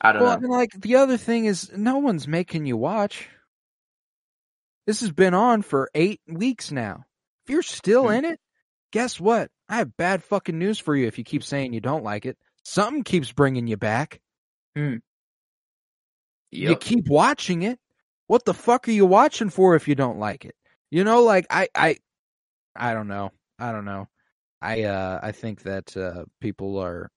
I don't
Well,
know.
and like the other thing is, no one's making you watch. This has been on for eight weeks now. If you're still
Hmm.
in it, guess what? I have bad fucking news for you. If you keep saying you don't like it, something keeps bringing you back. You
Yep.
keep watching it. What the fuck are you watching for if you don't like it? You know, like I, I, I don't know. I don't know. I, uh, I think that uh, people are.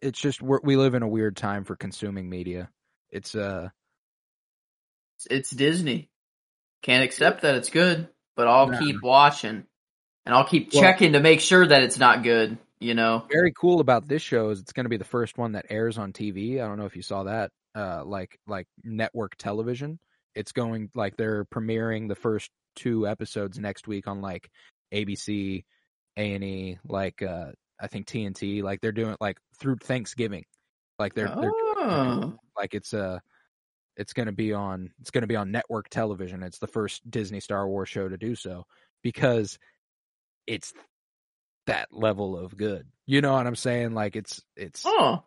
It's just we're, we live in a weird time for consuming media. It's uh,
it's Disney. Can't accept that it's good, but I'll
No.
keep watching, and I'll keep
Well-
checking to make sure that it's not good. You know.
very cool about this show is it's going to be the first one that airs on TV. I don't know if you saw that, uh, like like network television. It's going like they're premiering the first two episodes next week on like ABC, A and E, like uh, I think TNT. Like they're doing like through Thanksgiving. Like they're, they're
Oh.
like it's uh it's going to be on it's going to be on network television it's the first disney star wars show to do so because it's that level of good you know what i'm saying like it's it's
Oh.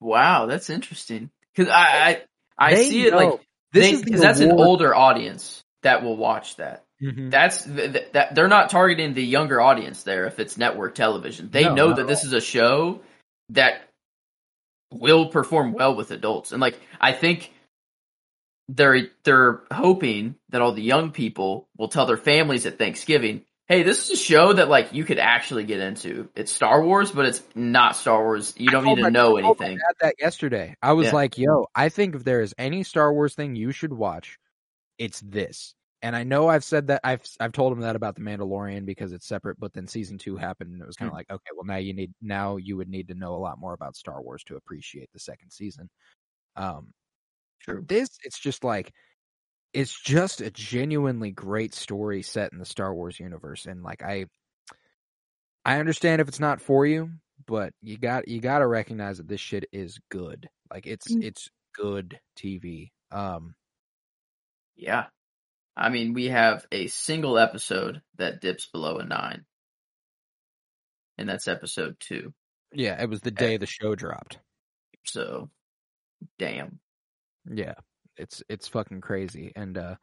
Wow, that's interesting. Because I I, I see it like
this
they-
is the
'cause that's an older audience that will watch that.
Mhm.
That's th- th- that they're not targeting the younger audience there if it's network television. They
No,
know that
at
this is a show that will perform well with adults. And like I think they're they're hoping that all the young people will tell their families at Thanksgiving, "Hey, this is a show that like you could actually get into. It's Star Wars, but it's not Star Wars. You don't need to know
I
anything."
dad that yesterday i was
Yeah.
like yo i think if there is any star wars thing you should watch it's this and i know i've said that i've i've told him that about the mandalorian because it's separate but then season two happened and it was kind of
Hmm.
like okay well now you need now you would need to know a lot more about star wars to appreciate the second season um
True.
this it's just like it's just a genuinely great story set in the Star Wars universe and like I I understand if it's not for you, but you got you got to recognize that this shit is good. Like it's
Mm.
it's good TV. Um
Yeah. I mean, we have a single episode that dips below a 9. And that's episode 2.
yeah, it was the day the show dropped.
So, damn.
Yeah. It's it's fucking crazy. And uh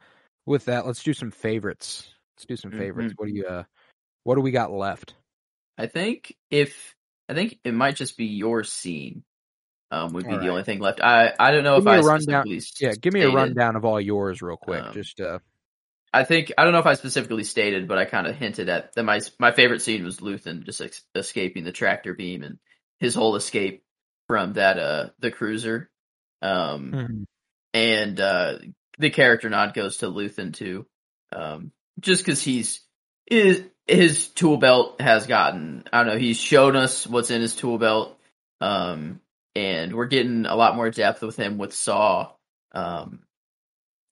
with that, let's do some favorites. Let's do some favorites. What do you uh what do we got left?
I think if I think it might just be your scene um would be
All
the
right.
only thing left. I I don't know
Give
if I
rundown.
specifically
Yeah, give me a rundown of all yours real quick.
Um,
Just uh
I think I don't know if I specifically stated, but I kind of hinted at that. My my favorite scene was Luthen just ex- escaping the tractor beam and his whole escape from that uh the cruiser. Um,
mhm.
And uh the character nod goes to Luthen too, um, just because he's his his tool belt has gotten I don't know he's shown us what's in his tool belt, um, and we're getting a lot more depth with him with Saw, um,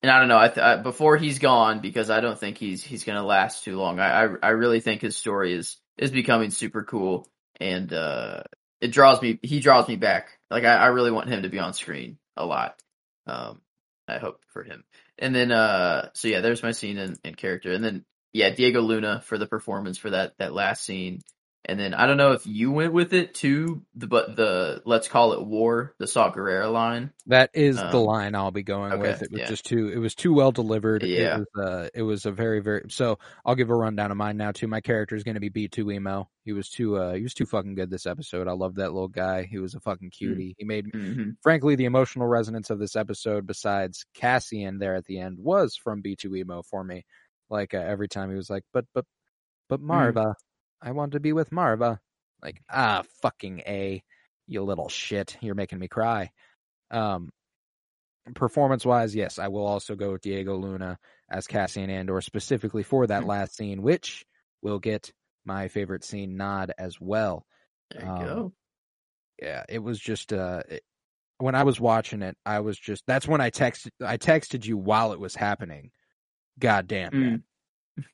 and I don't know I, th- I before he's gone because I don't think he's he's gonna last too long. I I, I really think his story is is becoming super cool and uh it draws me he draws me back like I, I really want him to be on screen a lot um i hope for him. And then uh so yeah there's my scene and, and character. And then yeah diego luna for the performance for that that last scene and then i don't know if you went with it too but the let's call it war the saw Gerrera line
That is the
Um,
line I'll be going
okay,
with. It was
yeah.
just too. It was too well delivered.
Yeah.
It was. Uh, it was a very very. So I'll give a rundown of mine now too. My character is going to be B2EMO. He was too. Uh, he was too fucking good this episode. I love that little guy. He was a fucking cutie. He made.
mm-hmm.
Frankly, the emotional resonance of this episode, besides Cassian there at the end, was from B2EMO for me. Like uh, every time he was like, "But but but Marva, I want to be with Marva." Like ah fucking a, you little shit. You're making me cry. Um, performance wise, yes, I will also go with Diego Luna as Cassian Andor specifically for that
Hmm.
last scene, which will get my favorite scene nod as well.
there you
Um,
go
Yeah, it was just uh, it, when I was watching it, I was just that's when I texted I texted you while it was happening. God damn,
Mm.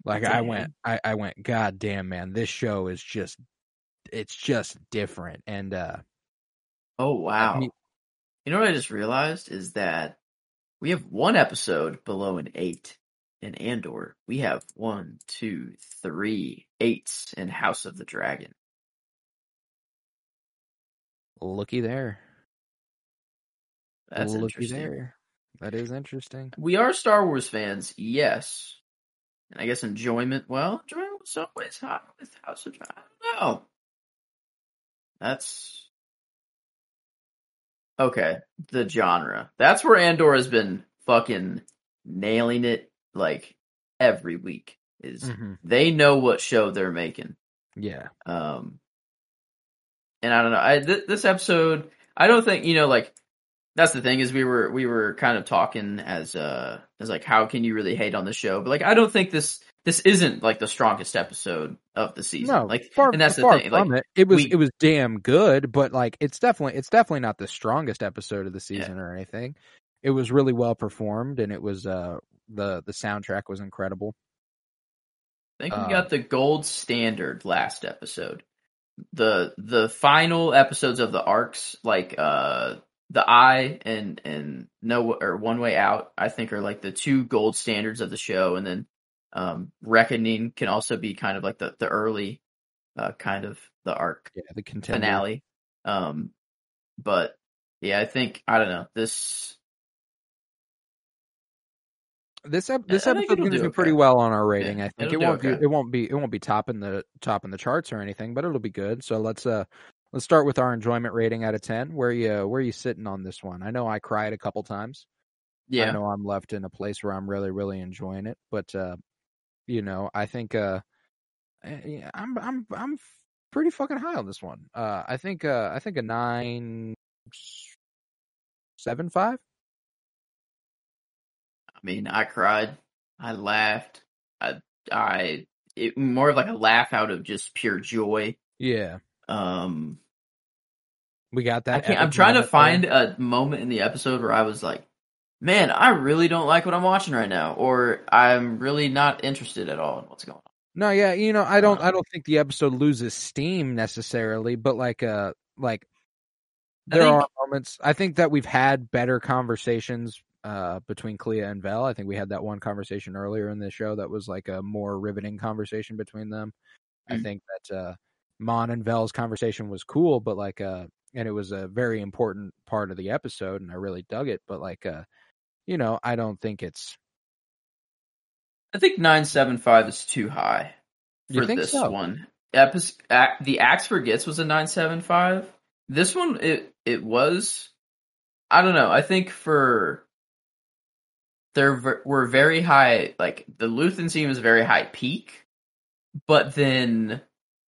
Like I went, I, I went. God damn, man, this show is just, it's just different. And uh
Oh wow!
mean-
you know what I just realized is that we have one episode below an eight in Andor. We have one, two, three eights in House of the Dragon.
looky there,
That's
looky
interesting.
there. That is interesting.
We are Star Wars fans, yes. And I guess enjoyment, well, enjoyment was always high with House of. I don't know. That's okay. The genre. That's where Andor has been fucking nailing it like every week. Is
Mhm.
they know what show they're making.
Yeah,
Um, and I don't know. I th- this episode, I don't think you know. Like that's the thing is we were we were kind of talking as uh as like how can you really hate on the show? But like I don't think this this isn't like the strongest episode of the season.
no,
like
far,
and that's the thing.
from
Like
it. It was
we-
it was damn good, but like it's definitely it's definitely not the strongest episode of the
Yeah.
season or anything. It was really well performed, and it was uh the the soundtrack was incredible.
I think we
uh,
got the gold standard last episode. The the final episodes of the arcs, like uh the Eye and and No or One Way Out, I think are like the two gold standards of the show, and then um Reckoning can also be kind of like the the early uh kind of the arc
Yeah, the contender.
finale. Um, but yeah, I think I don't know this.
This ep- this episode's
it'll do
do pretty
okay.
well on our rating.
Yeah,
I think it won't be it won't be it won't be topping the top in the charts or anything, but it'll be good. So let's uh let's start with our enjoyment rating out of ten. Where you where you sitting on this one? I know I cried a couple times.
Yeah, I
know I'm left in a place where I'm really really enjoying it, but uh you know I think uh eh, I'm I'm I'm pretty fucking high on this one. Uh I think uh I think a nine seven five.
I mean, I cried, I laughed, I I it more of like a laugh out of just pure joy.
Yeah,
Um,
we got that.
I can't. I'm trying to find
there.
a moment in the episode where I was like, "Man, I really don't like what I'm watching right now," or "I'm really not interested at all in what's going on."
No, yeah, you know, I don't, I
Um,
don't think the episode loses steam necessarily, but like, uh, like there
think-
are moments. I think that we've had better conversations uh between Kleya and Vel. I think we had that one conversation earlier in the show that was like a more riveting conversation between them. I
Mm.
think that uh Mon and Vel's conversation was cool, but like, uh, and it was a very important part of the episode, and I really dug it. But like, uh, you know, I don't think it's.
I think nine seven five is too high for
think
this
so?
one. Epis- ac- the Axe Forgets was a nine seven five. This one, it it was. I don't know. I think for there were very high. Like the Luthen scene was very high peak, but then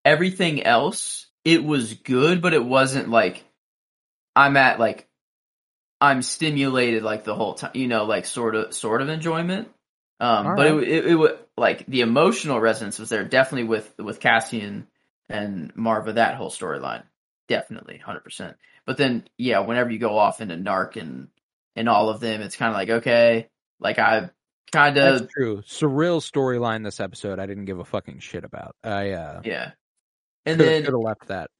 everything else, it was good, but it wasn't like I'm at like I'm stimulated like the whole time. You know, like sort of sort of enjoyment. Um,
All
but it, it, it would like the emotional resonance was there definitely with with Cassian and Marva that whole storyline definitely hundred percent. But then yeah, whenever you go off into Narc and and all of them, it's kind of like okay, like I kind
That's
of
true. surreal storyline this episode, I didn't give a fucking shit about. I uh,
yeah, and
could
then
have left that.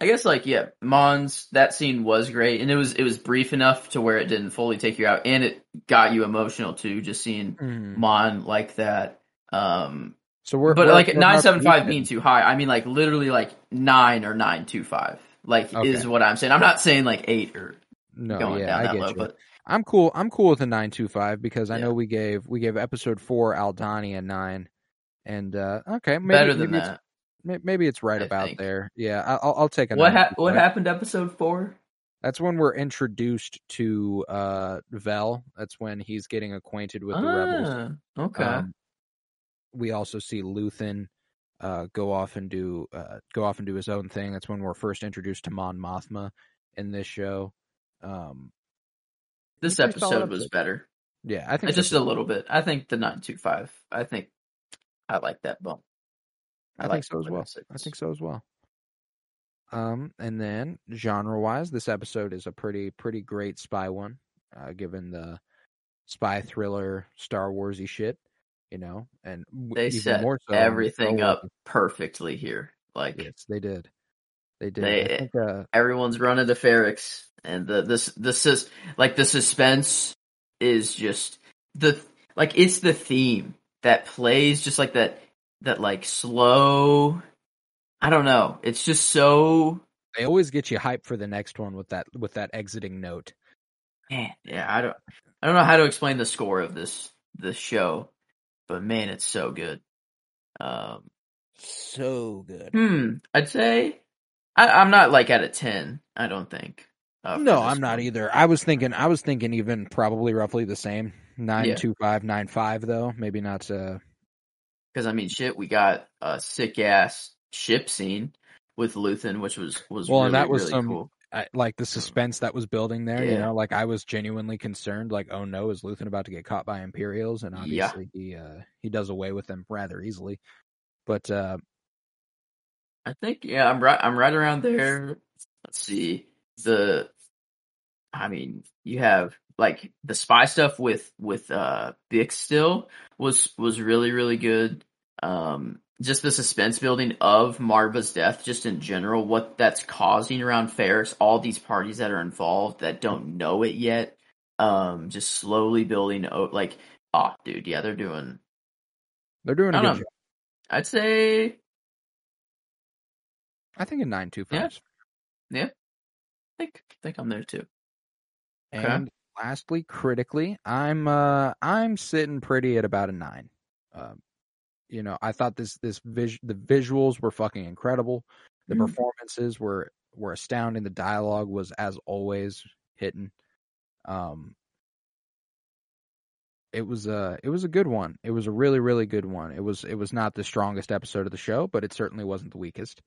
I guess like yeah, Mons that scene was great, and it was it was brief enough to where it didn't fully take you out, and it got you emotional too, just seeing
Mhm.
Mon like that. Um,
So we're
but
we're-
like
we're
nine
not
seven five
beefing.
being too high, I mean like literally like nine or nine two five, like
Okay.
is what I'm saying. I'm not saying like eight or
no,
going
yeah,
down
I
that
get
low,
you.
but
I'm cool. I'm cool with a nine two five because I
Yeah.
know we gave we gave episode four Aldhani a nine, and uh okay, maybe,
better than
maybe
that.
May- Maybe it's right
I
about
think.
there. Yeah, I'll I'll take a.
What ha- what happened episode four?
That's when we're introduced to uh Vel. That's when he's getting acquainted with the rebels.
Ah, Okay.
Um, we also see Luthen uh, go off and do uh, go off and do his own thing. That's when we're first introduced to Mon Mothma in this show. Um,
this episode was better.
yeah, I think
Just a little bit. I think the nine two five. I think I like that bump.
I,
I
think so as well.
six.
I think so as well. Um, and then genre wise, this episode is a pretty pretty great spy one, uh, given the spy thriller Star Warsy shit. you know, and
They set
more so
everything up
Wars.
perfectly here. Like
Yes, they did. They did.
They-
think, uh,
everyone's running to Ferrix, and the this this is like the suspense is just the like it's the theme that plays just like that that like slow. I don't know. It's just so
they always get you hyped for the next one with that with that exiting note.
man. Yeah, I don't I don't know how to explain the score of this this show, but man, it's so good. Um,
So good.
hmm, I'd say I, I'm not like at a ten. I don't think. uh,
No, I'm not either. I was thinking I was thinking even probably roughly the same. Nine
Yeah.
two five nine five though. Maybe not uh
Because I mean, shit, we got a sick ass ship scene with Luthen, which was was
Well,
really,
and that was
really
some-
cool.
I, like the suspense that was building there, you know, like I was genuinely concerned, like, oh no, is Luthen about to get caught by Imperials? And
Yeah.
obviously he uh he does away with them rather easily. But uh
I think yeah, I'm right. I'm right around there. Let's see the. I mean, you have like the spy stuff with with uh Bix still was was really really good. Um, just the suspense building of Marva's death, just in general, what that's causing around Ferrix, all these parties that are involved that don't know it yet. Um, just slowly building. o- Like, oh, dude, yeah, they're doing.
they're doing a good job.
I'd say
I think a nine two
Yeah.
five.
I think I think I'm there too. Okay.
Lastly, critically, I'm uh I'm sitting pretty at about a nine. Um, you know, I thought this this vis- the visuals were fucking incredible. The
Mm.
performances were were astounding. The dialogue was as always hitting. Um, it was a it was a good one. It was a really really good one. It was it was not the strongest episode of the show, but it certainly wasn't the weakest.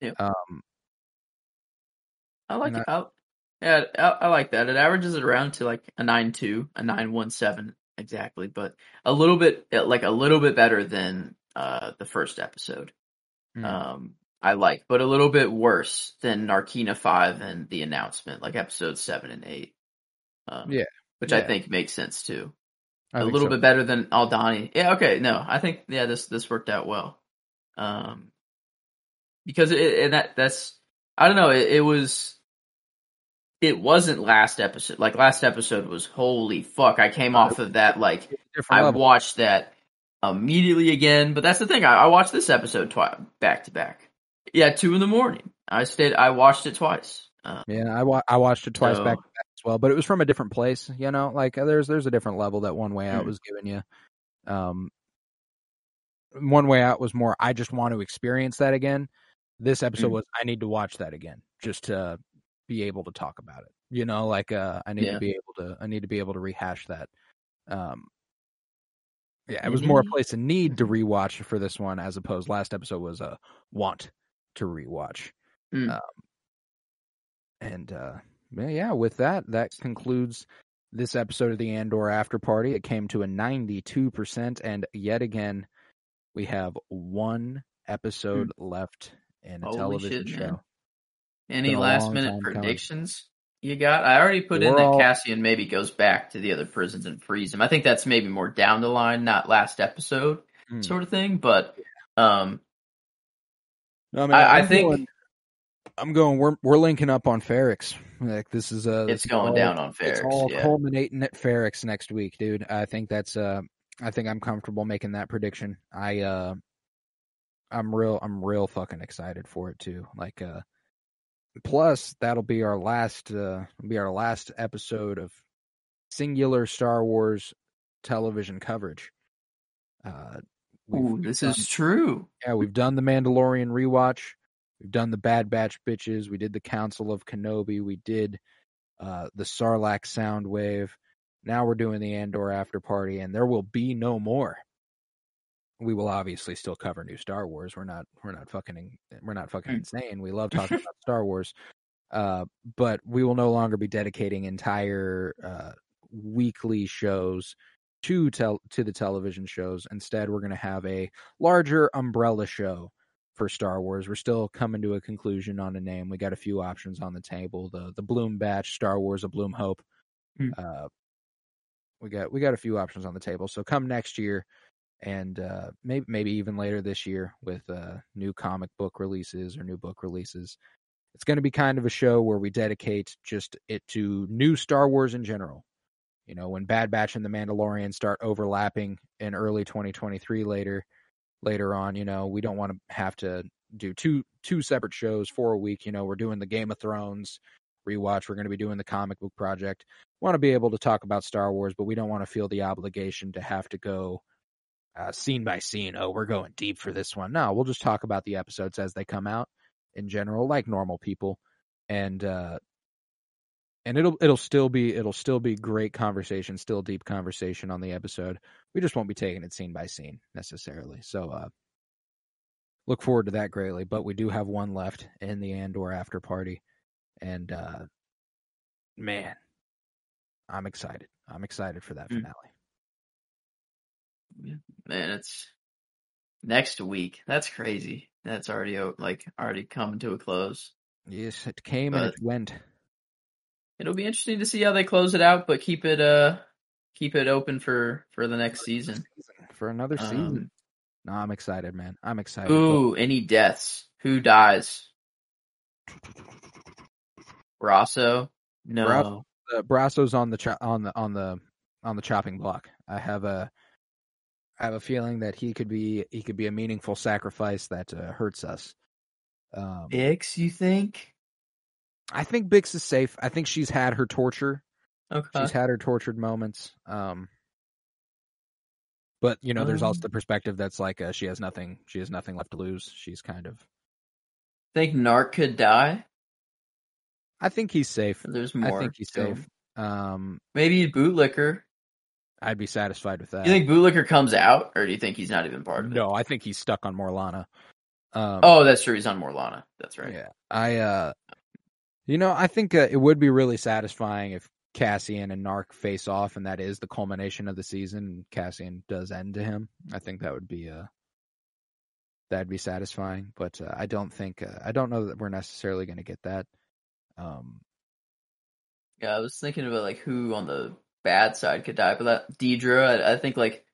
Yep.
Um,
I like it. I, yeah, I, I like that. It averages it around to like a nine two, a nine one seven exactly, but a little bit like a little bit better than uh the first episode.
mm.
Um, I like, but a little bit worse than Narkina five and the announcement, like episode seven and eight. Um,
Yeah.
which I think makes sense too.
I
a little
so.
bit better than Aldhani. Yeah, okay, no, I think yeah, this this worked out well. Um, because it and that that's I don't know, it, it was it wasn't last episode. Like last episode was holy fuck. I came off of that like I
level.
watched that immediately again. But that's the thing. I, I watched this episode twice back to back. Yeah, two in the morning. I stayed. I watched it twice. Uh,
Yeah, I wa- I watched it twice
So-
back to back as well, but it was from a different place. You know, like there's there's a different level that one way out
Mm.
was giving you. Um, one way out was more. I just want to experience that again. This episode
Mm.
was I need to watch that again just to be able to talk about it. You know, like uh, I need
Yeah.
to be able to I need to be able to rehash that. Um, yeah, it was more a place of need to rewatch for this one as opposed. Last episode was a want to rewatch.
Mm.
Um, and uh, yeah, with that, that concludes this episode of the Andor After Party. It came to a 92%, and yet again, we have one episode left in a.
Holy
television
shit,
show.
man. Any last minute
time coming.
predictions you got? I already put in
We're
that
all-
Cassian maybe goes back to the other prisons and frees him. I think that's maybe more down the line, not last episode
Hmm.
sort of thing. But um,
No, I, mean,
I, I think
going- I'm going. We're we're linking up on Ferrix. Like this is uh,
it's going
all-
down on
It's all
Yeah.
culminating at Ferrix next week, dude. I think that's uh I think I'm comfortable making that prediction. I uh I'm real I'm real fucking excited for it too. Like uh plus that'll be our last uh be our last episode of singular Star Wars television coverage. Uh
Ooh, this
done-
is true.
yeah, we've done the Mandalorian rewatch. We've done the Bad Batch bitches. We did the Council of Kenobi. We did uh, the Sarlacc sound wave. Now we're doing the Andor after party, and there will be no more. We will obviously still cover new Star Wars. We're not we're not fucking we're not fucking
Mm.
insane. We love talking about Star Wars. Uh, but we will no longer be dedicating entire uh, weekly shows to tell to the television shows. Instead, we're going to have a larger umbrella show for Star Wars. We're still coming to a conclusion on a name. We got a few options on the table. The the Bloom Batch, Star Wars, a Bloom Hope.
Hmm.
Uh, we got we got a few options on the table. So come next year, and uh, maybe maybe even later this year with uh, new comic book releases or new book releases. It's going to be kind of a show where we dedicate just it to new Star Wars in general. You know, when Bad Batch and The Mandalorian start overlapping in early 2023 later later on, you know, we don't want to have to do two two separate shows for a week. You know, we're doing the Game of Thrones rewatch. We're going to be doing the comic book project. We want to be able to talk about Star Wars, but we don't want to feel the obligation to have to go uh, scene by scene. Oh, we're going deep for this one. No, we'll just talk about the episodes as they come out in general, like normal people, and uh, and it'll it'll still be it'll still be great conversation, still deep conversation on the episode. We just won't be taking it scene by scene necessarily. So uh, look forward to that greatly. But we do have one left in the Andor after party, and uh, man, I'm excited. I'm excited for that
Mm.
finale.
Man, it's next week. That's crazy. That's already like already coming to a close.
Yes, it came and it went.
It'll be interesting to see how they close it out, but keep it uh keep it open for for the next season.
for another season.
Um,
No, I'm excited, man. I'm excited. but-
ooh, any deaths? Who dies? Brasso? No.
Brasso. uh, Brasso's on the cho- on the on the on the chopping block. I have a I have a feeling that he could be he could be a meaningful sacrifice that uh, hurts us. Um,
Bix, you think?
I think Bix is safe. I think she's had her torture.
Okay.
She's had her tortured moments. Um, but you know, there's also
Um.
the perspective that's like uh, she has nothing. She has nothing left to lose. She's kind of.
think Narc could die?
I think he's safe.
There's more.
I think he's safe. Um,
Maybe Bootlicker.
I'd be satisfied with that.
You think Bootlicker comes out, or do you think he's not even part of it?
No, I think he's stuck on Morlana. Um,
Oh, that's true. He's on Morlana. That's right.
Yeah, I, uh, you know, I think uh, it would be really satisfying if Cassian and Nark face off, and that is the culmination of the season. and Cassian does end to him. I think that would be uh that'd be satisfying. But uh, I don't think uh, I don't know that we're necessarily going to get that. Um,
Yeah, I was thinking about like who on the bad side could die, but that Dedra, I, I think like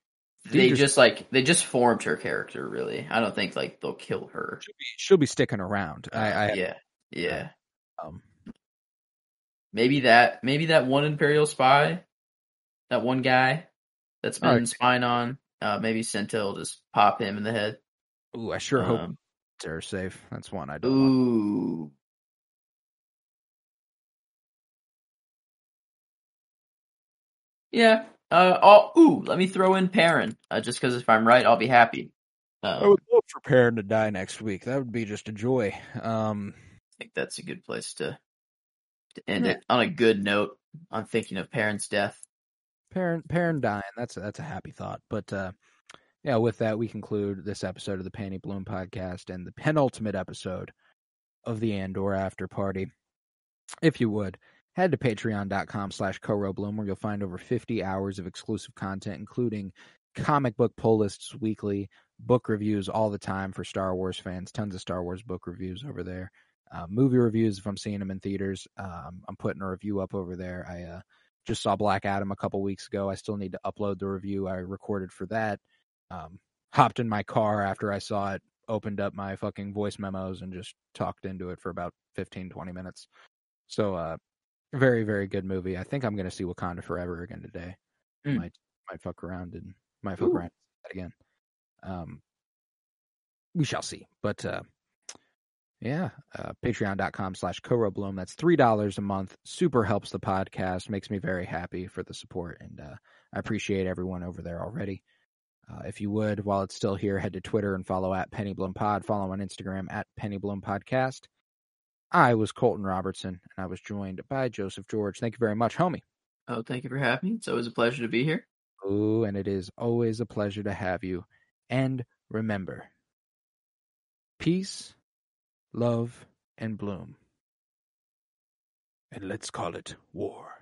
they
Dedra's-
just like they just formed her character. Really, I don't think like they'll kill her.
she'll be, she'll be sticking around. I, I
yeah, yeah.
um,
Maybe that maybe that one Imperial spy, that one guy that's been
Alright.
spying on. Uh, maybe Cinta will just pop him in the head.
ooh, I sure hope
Um,
they're safe. That's one I don't. want.
Yeah. Uh. Oh. Ooh. Let me throw in Perrin. Uh, just because if I'm right, I'll be happy. Um,
I would love for Perrin to die next week. That would be just a joy. Um,
I think that's a good place to to end
Yeah.
it on a good note. On thinking of Perrin's death.
Perrin Perrin dying. That's a, that's a happy thought. But uh, yeah, with that, we conclude this episode of the Panty Bloom podcast and the penultimate episode of the Andor After Party. If you would head to patreon.com slash Bloom where you'll find over 50 hours of exclusive content, including comic book pull lists weekly, book reviews all the time for Star Wars fans, tons of Star Wars book reviews over there. Uh, movie reviews if I'm seeing them in theaters. Um, I'm putting a review up over there. I uh, just saw Black Adam a couple weeks ago. I still need to upload the review I recorded for that. Um, hopped in my car after I saw it, opened up my fucking voice memos and just talked into it for about 15, 20 minutes. So, uh, very, very good movie. I think I'm going to see Wakanda Forever again today.
Mm.
Might, might fuck around and might fuck
Ooh.
around that again. Um, we shall see. But, uh, yeah, uh, patreon.com slash Bloom. That's $3 a month. Super helps the podcast. Makes me very happy for the support. And uh, I appreciate everyone over there already. Uh, if you would, while it's still here, head to Twitter and follow at Penny Bloom Pod. Follow on Instagram at Penny Bloom Podcast. I was Colton Robertson, and I was joined by Joseph George. Thank you very much, homie.
Oh, thank you for having me. It's always a pleasure to be here.
Oh, and it is always a pleasure to have you. And remember, peace, love, and bloom. And let's call it war.